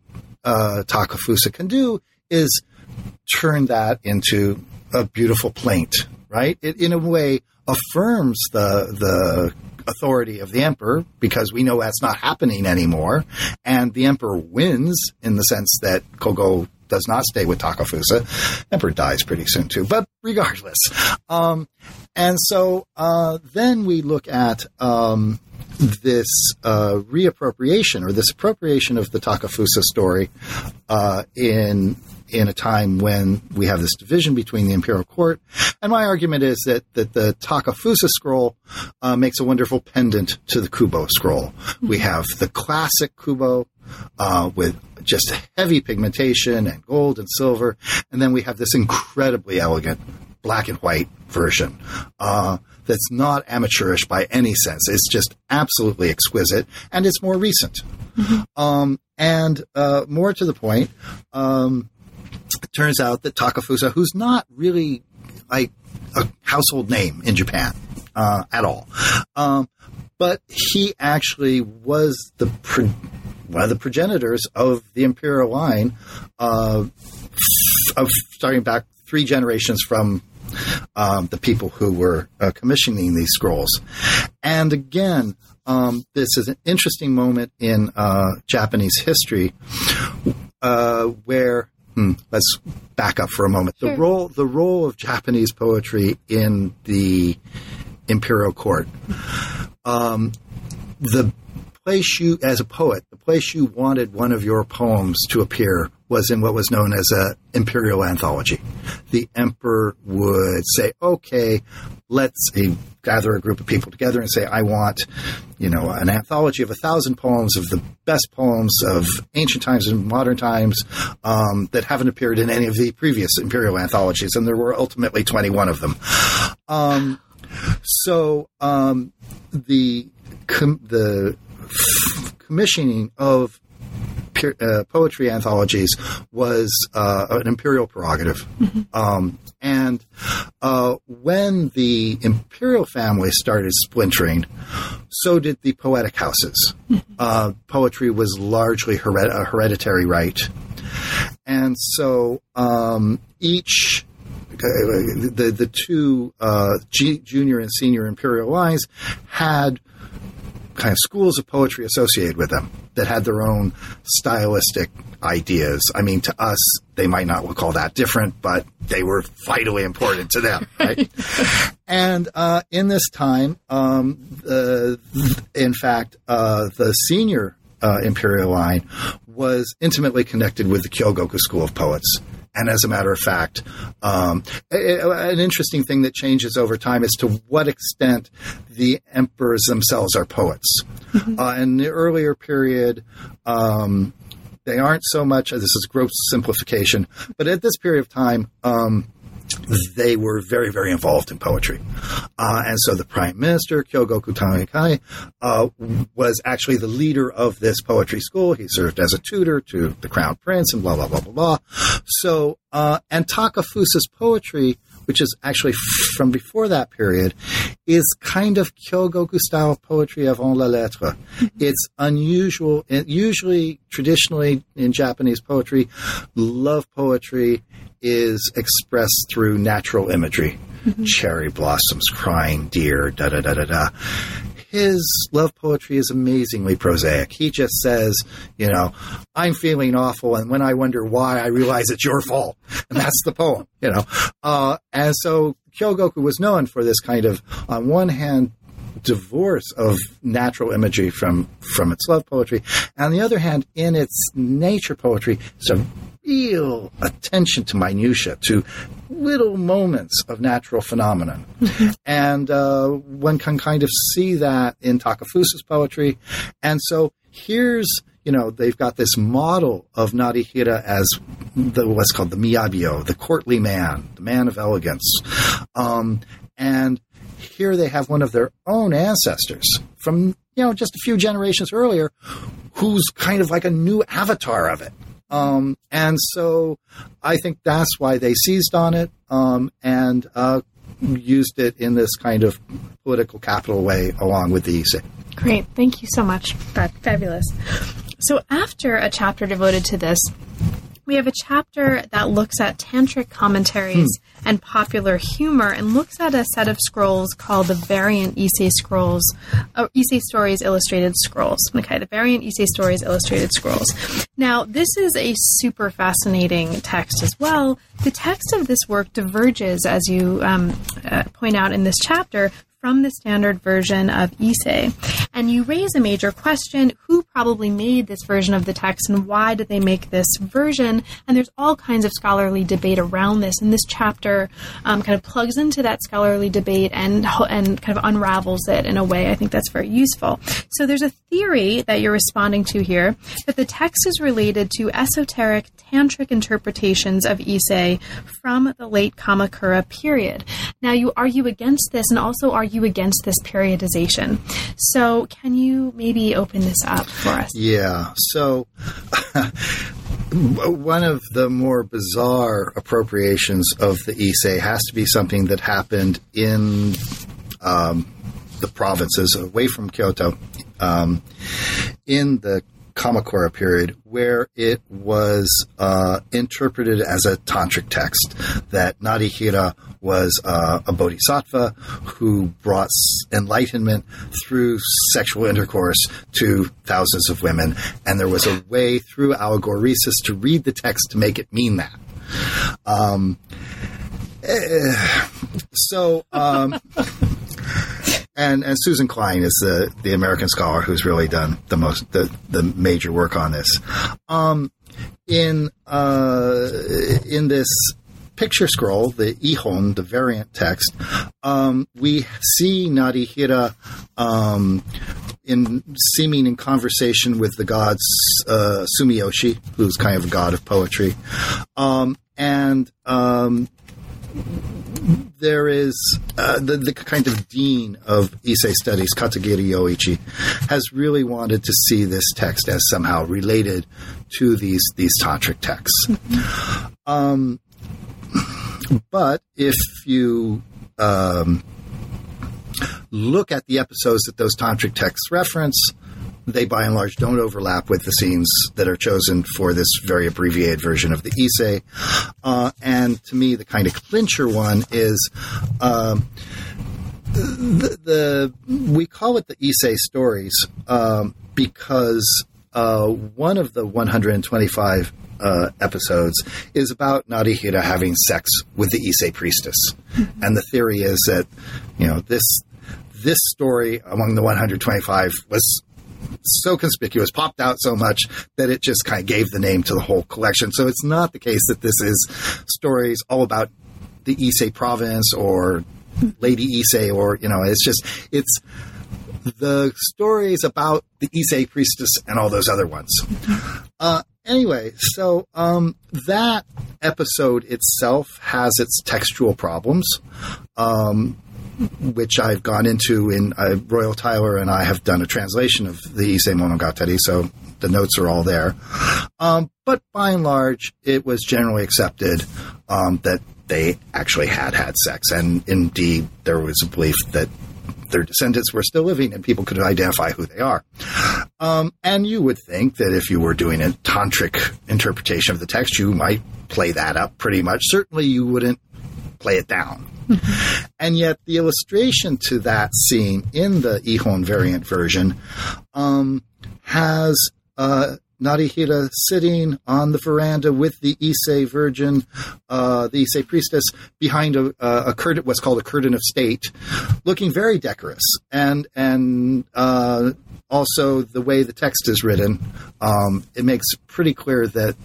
uh, Takafusa can do is turn that into a beautiful plaint, right? It, in a way, affirms the the authority of the emperor because we know that's not happening anymore, and the emperor wins in the sense that Kogo does not stay with Takafusa. Emperor dies pretty soon too, but regardless. Um, and so uh, then we look at um, this uh, reappropriation or this appropriation of the Takafusa story uh, in in a time when we have this division between the imperial court. And my argument is that, that the Takafusa scroll uh, makes a wonderful pendant to the Kubo scroll. We have the classic Kubo uh, with just heavy pigmentation and gold and silver, and then we have this incredibly elegant black and white version. Uh, that's not amateurish by any sense. It's just absolutely exquisite, and it's more recent. Mm-hmm. Um, and uh, more to the point, um, it turns out that Takafusa, who's not really like a household name in Japan uh, at all, um, but he actually was the pro- one of the progenitors of the imperial line uh, of starting back three generations from um, the people who were uh, commissioning these scrolls. And again, um, this is an interesting moment in uh, Japanese history uh, where. Hmm, let's back up for a moment. Sure. The role, the role of Japanese poetry in the imperial court. Um, the place you, as a poet, the place you wanted one of your poems to appear was in what was known as a imperial anthology. The emperor would say, "Okay, let's gather a group of people together and say, I want, you know, an anthology of a thousand poems of the best poems of ancient times and modern times um, that haven't appeared in any of the previous imperial anthologies, and there were ultimately twenty-one of them." Um, so um, the com- the commissioning of uh, poetry anthologies was uh, an imperial prerogative, um, and uh, when the imperial family started splintering, so did the poetic houses. Uh, poetry was largely hered- a hereditary right, and so um, each the the two uh, G, junior and senior imperial lines had kind of schools of poetry associated with them that had their own stylistic ideas. I mean, to us, they might not look all that different, but they were vitally important to them, right? and uh, in this time, um, uh, in fact, uh, the senior uh, imperial line was intimately connected with the Kyogoku school of poets. And as a matter of fact, um, an interesting thing that changes over time is to what extent the emperors themselves are poets. Uh, in the earlier period, um, they aren't so much. This is gross simplification, but at this period of time, um, they were very, very involved in poetry. Uh, and so the prime minister, Kyogoku Tamekane, uh, was actually the leader of this poetry school. He served as a tutor to the crown prince and blah, blah, blah, blah, blah. So, uh, and Takafusa's poetry, which is actually from before that period, is kind of Kyogoku style poetry avant la lettre. Mm-hmm. It's unusual. It usually, traditionally in Japanese poetry, love poetry is expressed through natural imagery. Mm-hmm. Cherry blossoms, crying deer, da da da da da. His love poetry is amazingly prosaic. He just says, you know, I'm feeling awful, and when I wonder why, I realize it's your fault. And that's the poem, you know. Uh, and so Kyogoku was known for this kind of, on one hand, divorce of natural imagery from from its love poetry. On the other hand, in its nature poetry, it's a real attention to minutia, to little moments of natural phenomenon. and uh, one can kind of see that in Takafusa's poetry. And so here's you know, they've got this model of Narihira as the what's called the miyabio, the courtly man, the man of elegance. Um, and here they have one of their own ancestors from, you know, just a few generations earlier, who's kind of like a new avatar of it. Um, and so I think that's why they seized on it um, and uh, used it in this kind of political capital way along with the Ise. Great. Thank you so much. Fa- Fabulous. So, after a chapter devoted to this, we have a chapter that looks at tantric commentaries and popular humor and looks at a set of scrolls called the Variant Ise Scrolls, uh, Ise Stories Illustrated Scrolls. Okay, the Variant Ise Stories Illustrated Scrolls. Now, this is a super fascinating text as well. The text of this work diverges, as you um, uh, point out in this chapter, from the standard version of Ise. And you raise a major question who probably made this version of the text and why did they make this version? And there's all kinds of scholarly debate around this. And this chapter um, kind of plugs into that scholarly debate and, and kind of unravels it in a way I think that's very useful. So there's a theory that you're responding to here that the text is related to esoteric tantric interpretations of Ise from the late Kamakura period. Now, you argue against this and also argue against this periodization. So, can you maybe open this up for us? Yeah. So, one of the more bizarre appropriations of the Ise has to be something that happened in um, the provinces away from Kyoto, um, in the Kamakura period, where it was uh, interpreted as a tantric text that Narihira was uh, a bodhisattva who brought enlightenment through sexual intercourse to thousands of women, and there was a way through allegoresis to read the text to make it mean that. Um, eh, so. Um, and and Susan Klein is the the American scholar who's really done the most the the major work on this. Um, in uh, in this picture scroll, the Ihon, the variant text, um, we see Narihira um, in seeming in conversation with the gods uh, Sumiyoshi, who's kind of a god of poetry, um, and um, there is uh, the, the kind of dean of Ise studies, Katagiri Yoichi, has really wanted to see this text as somehow related to these these tantric texts. Um, but if you um, look at the episodes that those tantric texts reference, they by and large don't overlap with the scenes that are chosen for this very abbreviated version of the Ise. Uh, and to me, the kind of clincher one is um, the, the, we call it the Ise stories um, because uh, one of the 125 uh, episodes is about Narihira having sex with the Ise priestess, and the theory is that you know this this story among the 125 was so conspicuous, popped out so much that it just kind of gave the name to the whole collection. So it's not the case that this is stories all about the Ise province or Lady Ise or, you know, it's just, it's the stories about the Ise priestess and all those other ones. Uh, anyway, so um, that episode itself has its textual problems. Um, which I've gone into in uh, Royal Tyler and I have done a translation of the Ise Monogatari, so the notes are all there. Um, but by and large, it was generally accepted um, that they actually had had sex, and indeed there was a belief that their descendants were still living and people could identify who they are. Um, and you would think that if you were doing a tantric interpretation of the text, you might play that up pretty much. Certainly, you wouldn't play it down. and yet, the illustration to that scene in the Ihon variant version um, has uh, Narihira sitting on the veranda with the Ise Virgin, uh, the Ise Priestess, behind a, a, curtain, what's called a curtain of state, looking very decorous. And and uh, also the way the text is written, um, it makes pretty clear that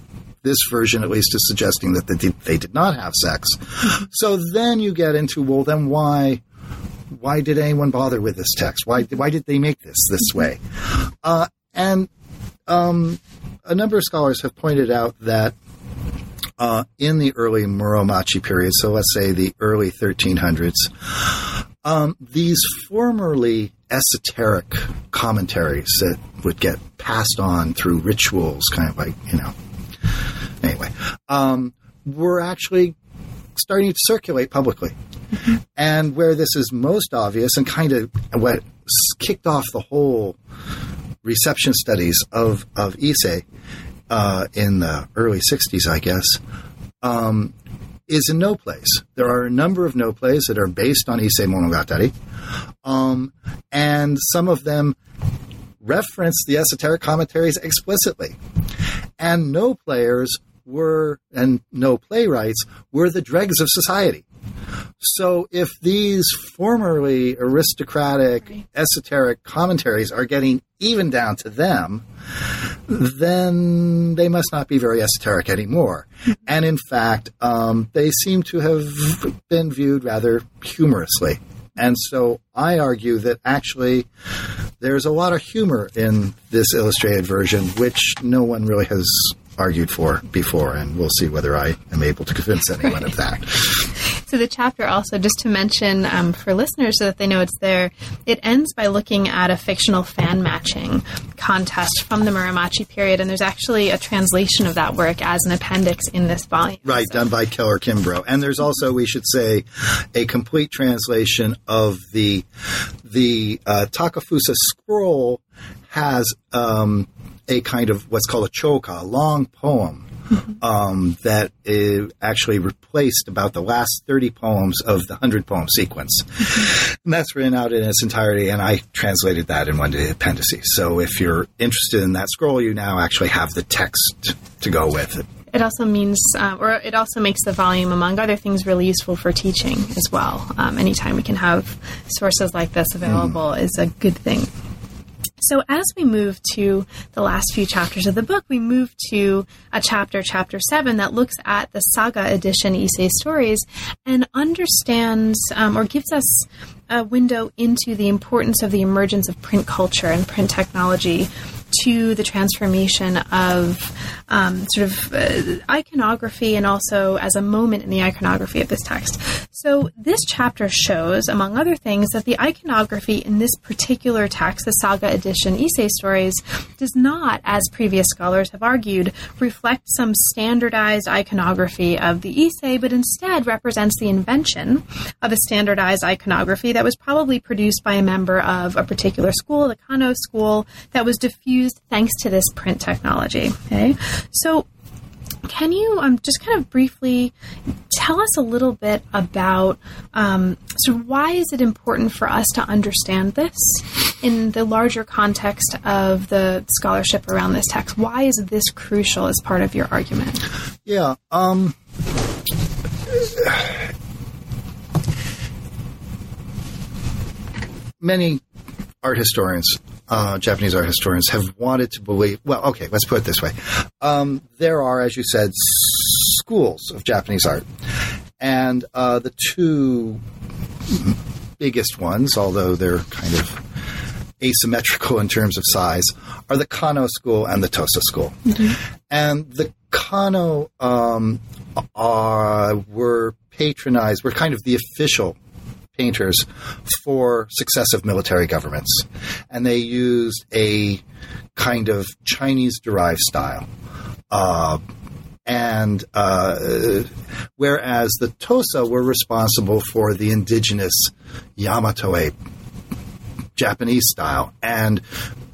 this version, at least, is suggesting that they did, they did not have sex. so then you get into, well, then why? Why did anyone bother with this text? Why why did they make this this way? Uh, and um, a number of scholars have pointed out that uh, in the early Muromachi period, so let's say the early 1300s, um, these formerly esoteric commentaries that would get passed on through rituals, kind of like, you know, um, were actually starting to circulate publicly. Mm-hmm. And where this is most obvious and kind of what kicked off the whole reception studies of, of Ise uh, in the early 60s, I guess, um, is in Noh place. There are a number of Noh plays that are based on Ise Monogatari, um, and some of them reference the esoteric commentaries explicitly. And Noh players were, and Noh playwrights, were the dregs of society. So if these formerly aristocratic, esoteric commentaries are getting even down to them, then they must not be very esoteric anymore. and in fact, um, they seem to have been viewed rather humorously. And so I argue that actually there's a lot of humor in this illustrated version, which no one really has argued for before, and we'll see whether I am able to convince anyone right. of that. So the chapter also, just to mention um, for listeners so that they know it's there, it ends by looking at a fictional fan matching contest from the Muromachi period, and there's actually a translation of that work as an appendix in this volume. Right, so. done by Keller Kimbrough, and there's also, we should say, a complete translation of the the uh, Takafusa scroll has um, a kind of what's called a choka, a long poem um, that actually replaced about the last 30 poems of the 100 poem sequence. and that's written out in its entirety, and I translated that in one of the appendices. So if you're interested in that scroll, you now actually have the text to go with it. It also means, uh, or it also makes the volume, among other things, really useful for teaching as well. Um, anytime we can have sources like this available mm. is a good thing. So as we move to the last few chapters of the book, we move to a chapter, chapter seven, that looks at the saga edition Ise stories and understands um, or gives us a window into the importance of the emergence of print culture and print technology to the transformation of um, sort of uh, iconography and also as a moment in the iconography of this text. So, this chapter shows, among other things, that the iconography in this particular text, the Saga edition Ise stories, does not, as previous scholars have argued, reflect some standardized iconography of the Ise, but instead represents the invention of a standardized iconography that was probably produced by a member of a particular school, the Kano school, that was diffused thanks to this print technology. Okay, so can you um, just kind of briefly tell us a little bit about um, so why is it important for us to understand this in the larger context of the scholarship around this text? Why is this crucial as part of your argument? Yeah. Um, many art historians uh, Japanese art historians have wanted to believe. Well, okay, let's put it this way: um, there are, as you said, schools of Japanese art, and uh, the two biggest ones, although they're kind of asymmetrical in terms of size, are the Kano school and the Tosa school. Mm-hmm. And the Kano um, are, were patronized, were kind of the official painters for successive military governments. And they used a kind of Chinese derived style. Uh, and uh, whereas the Tosa were responsible for the indigenous Yamato Japanese style. And,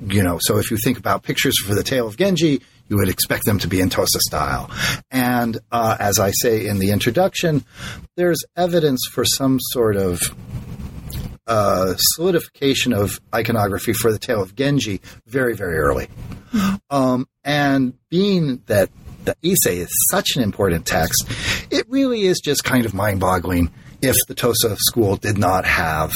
you know, so if you think about pictures for the Tale of Genji, you would expect them to be in Tosa style. And uh, as I say in the introduction, there's evidence for some sort of uh, solidification of iconography for the tale of Genji very, very early. Um, and being that the Ise is such an important text, it really is just kind of mind boggling if the Tosa school did not have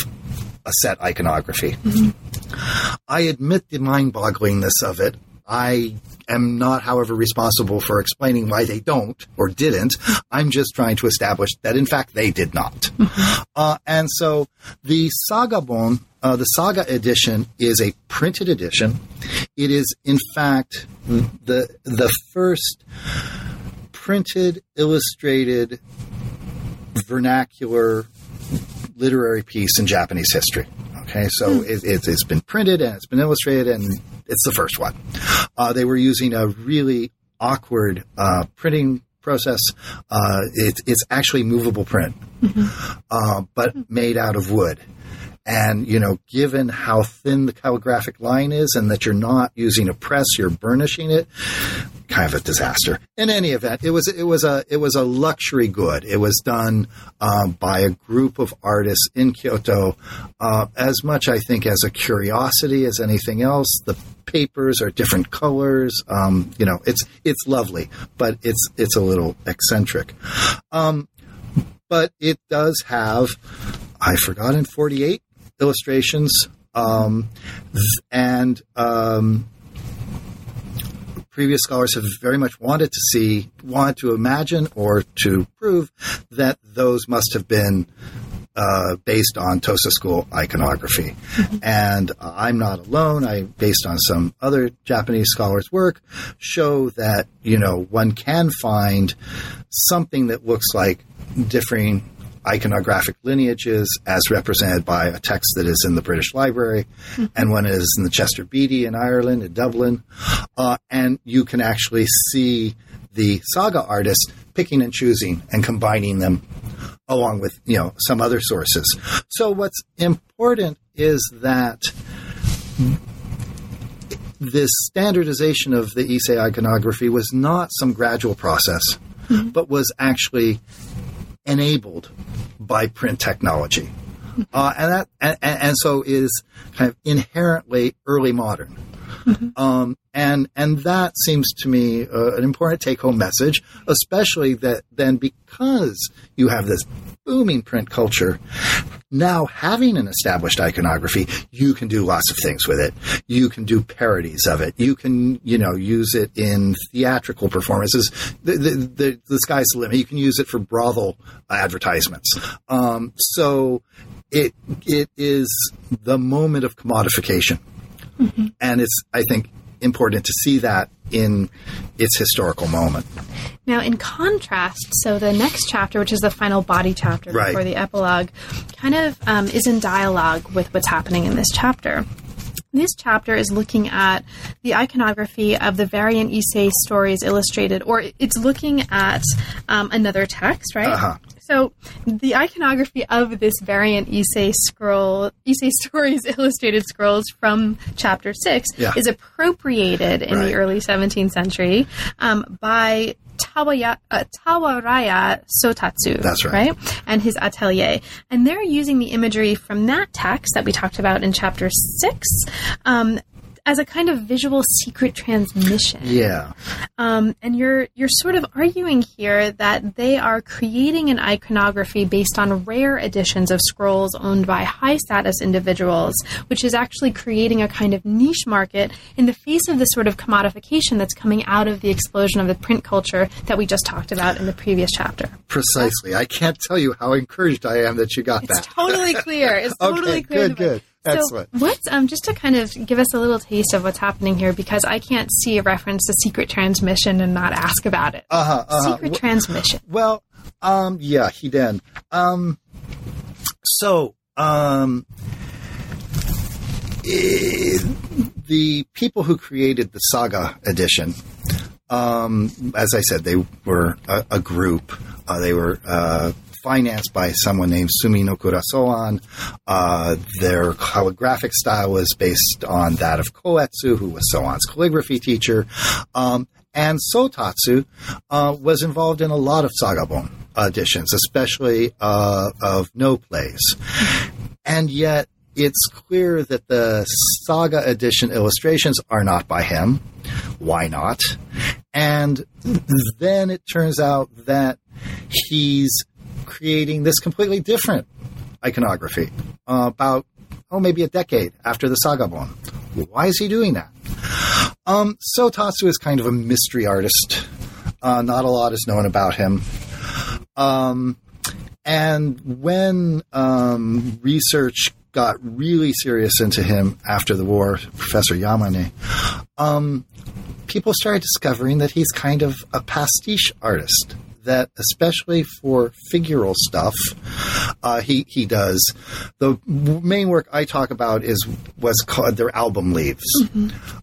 a set iconography. Mm-hmm. I admit the mind bogglingness of it. I am not, however, responsible for explaining why they don't or didn't. I'm just trying to establish that, in fact, they did not. Uh, and so the Sagabon, uh, the Saga edition, is a printed edition. It is, in fact, the the first printed, illustrated, vernacular literary piece in Japanese history. Okay, so mm. it, it, has been printed and it's been illustrated, and it's the first one. Uh, they were using a really awkward uh, printing process. Uh, it, it's actually movable print, mm-hmm. Uh, but made out of wood. And, you know, given how thin the calligraphic line is and that you're not using a press, you're burnishing it, kind of a disaster. In any event, it was it was a it was a luxury good. It was done um, by a group of artists in Kyoto, uh, as much I think as a curiosity as anything else. The papers are different colors. Um, you know, it's it's lovely, but it's it's a little eccentric. Um, but it does have, I forgot in forty eight illustrations, um, and um, previous scholars have very much wanted to see, wanted to imagine or to prove that those must have been uh, based on Tosa school iconography. And I'm not alone. I, based on some other Japanese scholars' work, show that, you know, one can find something that looks like differing iconographic lineages as represented by a text that is in the British Library mm-hmm. and one is in the Chester Beatty in Ireland, in Dublin. Uh, and you can actually see the saga artist picking and choosing and combining them along with, you know, some other sources. So what's important is that this standardization of the Ise iconography was not some gradual process, but was actually enabled by print technology. Uh, and that and, and, so is kind of inherently early modern. Um, and and that seems to me uh, an important take home message, especially that then because you have this booming print culture, now having an established iconography, you can do lots of things with it. You can do parodies of it. You can you know use it in theatrical performances. The the, the, the sky's the limit. You can use it for brothel advertisements. Um, so it it is the moment of commodification and it's I think important to see that in its historical moment. Now, in contrast, so the next chapter, which is the final body chapter Right. before the epilogue, kind of um, is in dialogue with what's happening in this chapter. This chapter is looking at the iconography of the variant Ise stories illustrated, or it's looking at um, another text, right? Uh-huh. So the iconography of this variant Ise scroll, Ise stories illustrated scrolls from chapter six Yeah. is appropriated in Right. the early 17th century um, by Tawaya, uh, Tawaraya Sotatsu. That's right. And his atelier. And they're using the imagery from that text that we talked about in chapter six um, as a kind of visual secret transmission. Yeah. Um, and you're you're sort of arguing here that they are creating an iconography based on rare editions of scrolls owned by high status individuals, which is actually creating a kind of niche market in the face of the sort of commodification that's coming out of the explosion of the print culture that we just talked about in the previous chapter. Precisely. I can't tell you how encouraged I am that you got that. It's that. totally clear. It's Okay, totally clear. good, good. Excellent. So what's um just to kind of give us a little taste of what's happening here because I can't see a reference to secret transmission and not ask about it. Uh-huh, uh-huh. Secret transmission. Well, um, yeah, he did. Um, so, um, eh, the people who created the Saga edition, um, as I said, they were a, a group. Uh, they were uh, financed by someone named Suminokura Soan. Uh, their calligraphic style was based on that of Koetsu, who was Soan's calligraphy teacher. Um, and Sotatsu uh, was involved in a lot of Sagabon editions, especially uh, of Noh plays. And yet, it's clear that the Saga edition illustrations are not by him. Why not? And then it turns out that he's creating this completely different iconography uh, about, oh, maybe a decade after the Sagabon. Why is he doing that? Um, so Tatsu is kind of a mystery artist. Uh, not a lot is known about him. Um, and when um, research got really serious into him after the war, Professor Yamane, um, people started discovering that he's kind of a pastiche artist. That especially for figural stuff, uh, he he does. The main work I talk about is was called their album leaves,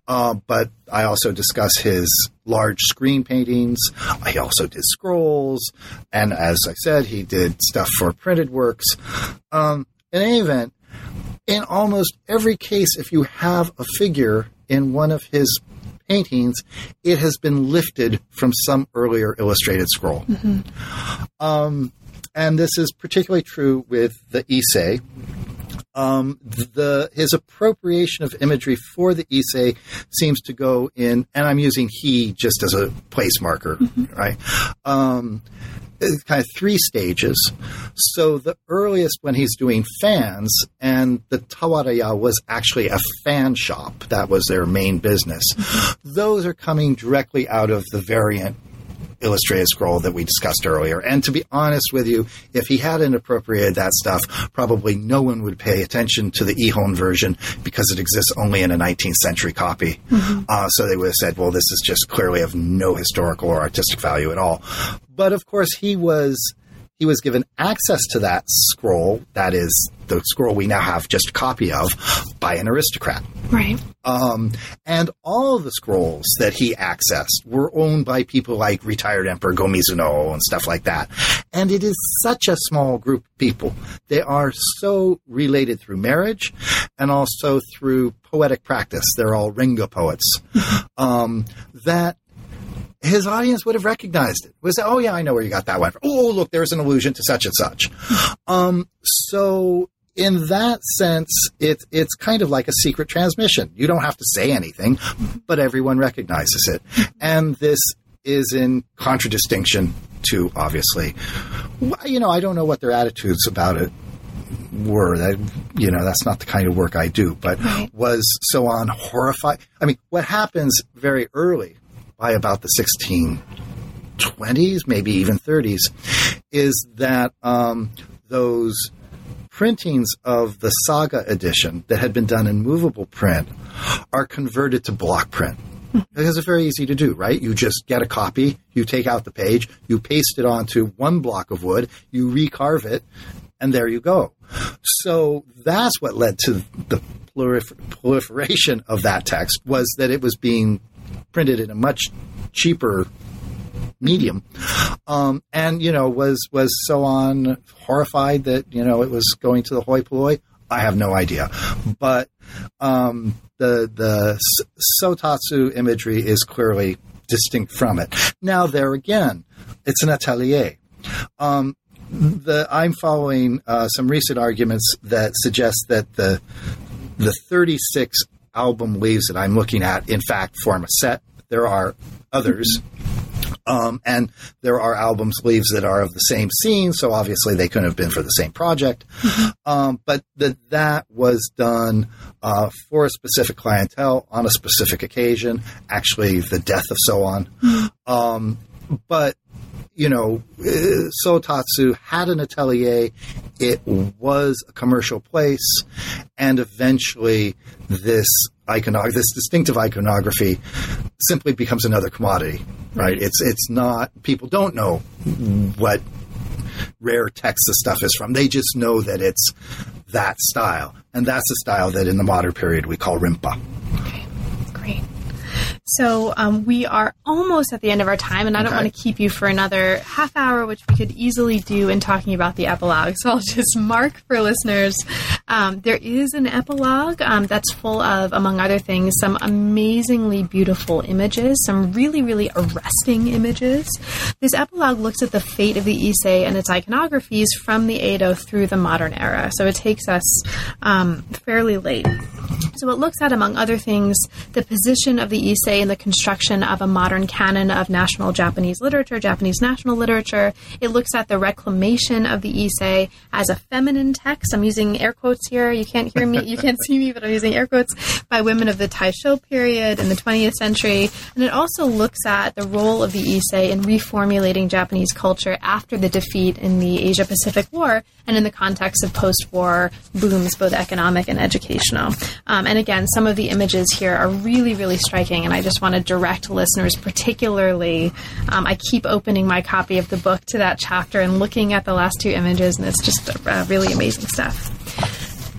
uh, but I also discuss his large screen paintings. I also did scrolls, and as I said, he did stuff for printed works. Um, in any event, in almost every case, if you have a figure in one of his paintings, it has been lifted from some earlier illustrated scroll. Um, and this is particularly true with the Ise. Um, the his appropriation of imagery for the Ise seems to go in, and I'm using he just as a place marker, right? Um, kind of three stages. So the earliest when he's doing fans, and the Tawaraya was actually a fan shop. That was their main business. Those are coming directly out of the variant illustrated scroll that we discussed earlier. And to be honest with you, if he hadn't appropriated that stuff, probably no one would pay attention to the Ihon version because it exists only in a 19th century copy. Uh, so they would have said, well, this is just clearly of no historical or artistic value at all. But of course, he was he was given access to that scroll, that is the scroll we now have just a copy of, by an aristocrat. Right. Um, and all the scrolls that he accessed were owned by people like retired Emperor Go-Mizunoo and stuff like that. And it is such a small group of people. They are so related through marriage and also through poetic practice. They're all renga poets. um, that his audience would have recognized it. Was oh yeah, I know where you got that one. From. Oh look, there's an allusion to such and such. Um, so in that sense, it's it's kind of like a secret transmission. You don't have to say anything, but everyone recognizes it, and this is in contradistinction to obviously, you know, I don't know what their attitudes about it were. That you know, that's not the kind of work I do. But was Soan horrified. I mean, what happens very early by about the 1620s, maybe even 30s, is that um, those printings of the Saga edition that had been done in movable print are converted to block print. Because it's very easy to do, right? You just get a copy, you take out the page, you paste it onto one block of wood, you recarve it, and there you go. So that's what led to the prolifer- proliferation of that text was that it was being printed in a much cheaper medium, um, and you know was was Soan horrified that you know it was going to the hoi polloi. I have no idea, but um, the the sotatsu imagery is clearly distinct from it. Now there again, it's an atelier. Um, the I'm following uh, some recent arguments that suggest that the the 36 album leaves that I'm looking at, in fact, form a set. There are others. Um, and there are album sleeves that are of the same scene, so obviously they couldn't have been for the same project. Um, but that that was done uh, for a specific clientele on a specific occasion. Actually, the death of Soan. Um, but you know, uh, Sotatsu had an atelier. It was a commercial place, and eventually, this iconography, this distinctive iconography, simply becomes another commodity. Right? It's it's not. People don't know what rare text the stuff is from. They just know that it's that style, and that's the style that in the modern period we call rimpa. Okay, great. So um, we are almost at the end of our time, and I don't Okay. want to keep you for another half hour, which we could easily do in talking about the epilogue. So I'll just mark for listeners. Um, there is an epilogue um, that's full of, among other things, some amazingly beautiful images, some really, really arresting images. This epilogue looks at the fate of the Ise and its iconographies from the Edo through the modern era. So it takes us um, fairly late. So it looks at, among other things, the position of the Ise in the construction of a modern canon of national Japanese literature, Japanese national literature. It looks at the reclamation of the Ise as a feminine text. I'm using air quotes here. You can't hear me, you can't see me, but I'm using air quotes by women of the Taisho period in the 20th century. And it also looks at the role of the Ise in reformulating Japanese culture after the defeat in the Asia Pacific War and in the context of post war booms, both economic and educational. Um, and again, some of the images here are really, really striking, and I just want to direct listeners, particularly. Um, I keep opening my copy of the book to that chapter and looking at the last two images, and it's just uh, really amazing stuff.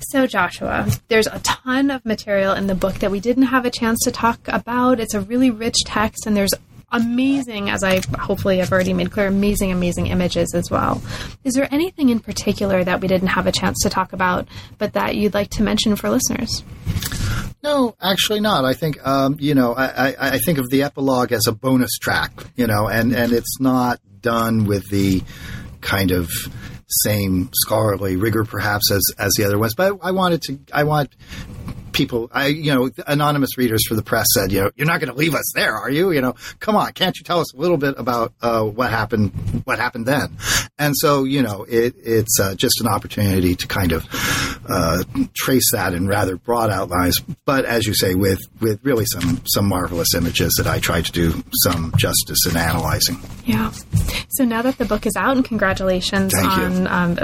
So, Joshua, there's a ton of material in the book that we didn't have a chance to talk about. It's a really rich text, and there's amazing, as I hopefully have already made clear, amazing, amazing images as well. Is there anything in particular that we didn't have a chance to talk about, but that you'd like to mention for listeners? No, actually not. I think um, you know. I, I, I think of the epilogue as a bonus track, you know, and and it's not done with the kind of same scholarly rigor, perhaps, as as the other ones. But I wanted to. I want people. I you know, anonymous readers for the press said, you know, you're not going to leave us there, are you? You know, come on, can't you tell us a little bit about uh, what happened? What happened then? And so, you know, it, it's uh, just an opportunity to kind of uh, trace that in rather broad outlines. But as you say, with with really some some marvelous images that I try to do some justice in analyzing. Yeah. So now that the book is out, and congratulations Thank on um,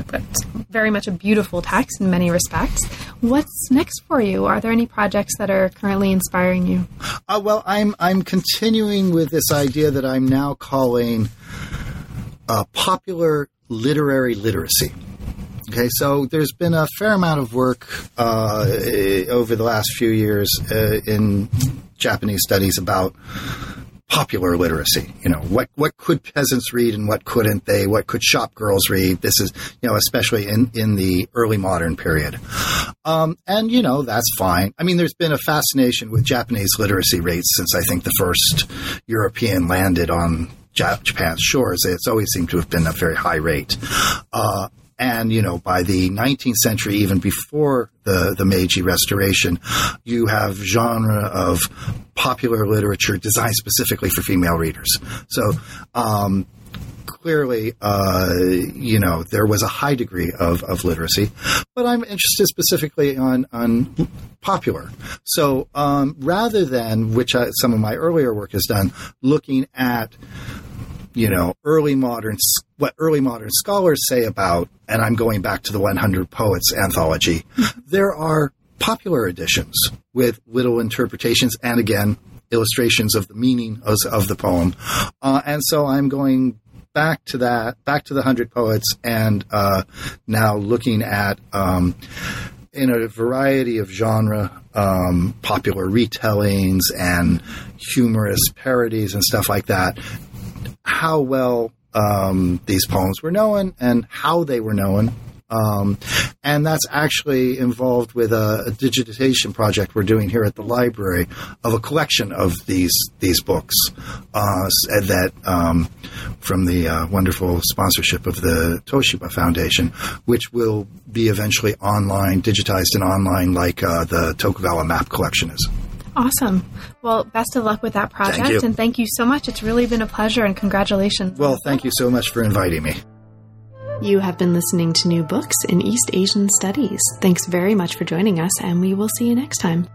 very much a beautiful text in many respects. What's next for you? Are there any projects that are currently inspiring you? Uh, well, I'm I'm continuing with this idea that I'm now calling uh, popular literary literacy. Okay, so there's been a fair amount of work uh, over the last few years uh, in Japanese studies about popular literacy. You know, what what could peasants read and what couldn't they? What could shop girls read? This is, you know, especially in in the early modern period. Um, and you know, that's fine. I mean, there's been a fascination with Japanese literacy rates since I think the first European landed on Japan's shores. It's always seemed to have been a very high rate. Uh, and, you know, by the 19th century, even before the, the Meiji Restoration, you have genre of popular literature designed specifically for female readers. So, um, clearly, uh, you know, there was a high degree of, of literacy, but I'm interested specifically on, on popular. So, um, rather than, which I, some of my earlier work has done, looking at you know, early modern, what early modern scholars say about, and I'm going back to the 100 Poets anthology, there are popular editions with little interpretations and again, illustrations of the meaning of, of the poem. Uh, and so I'm going back to that, back to the 100 Poets and uh, now looking at, um, in a variety of genre, um, popular retellings and humorous parodies and stuff like that, how well um, these poems were known and how they were known. Um, and that's actually involved with a, a, digitization project we're doing here at the library of a collection of these these books uh, that um, from the uh, wonderful sponsorship of the Toshiba Foundation, which will be eventually online, digitized and online, like uh, the Tokugawa map collection is. Awesome. Well, best of luck with that project. Thank and thank you so much. It's really been a pleasure and congratulations. Well, thank you so much for inviting me. You have been listening to New Books in East Asian Studies. Thanks very much for joining us, and we will see you next time.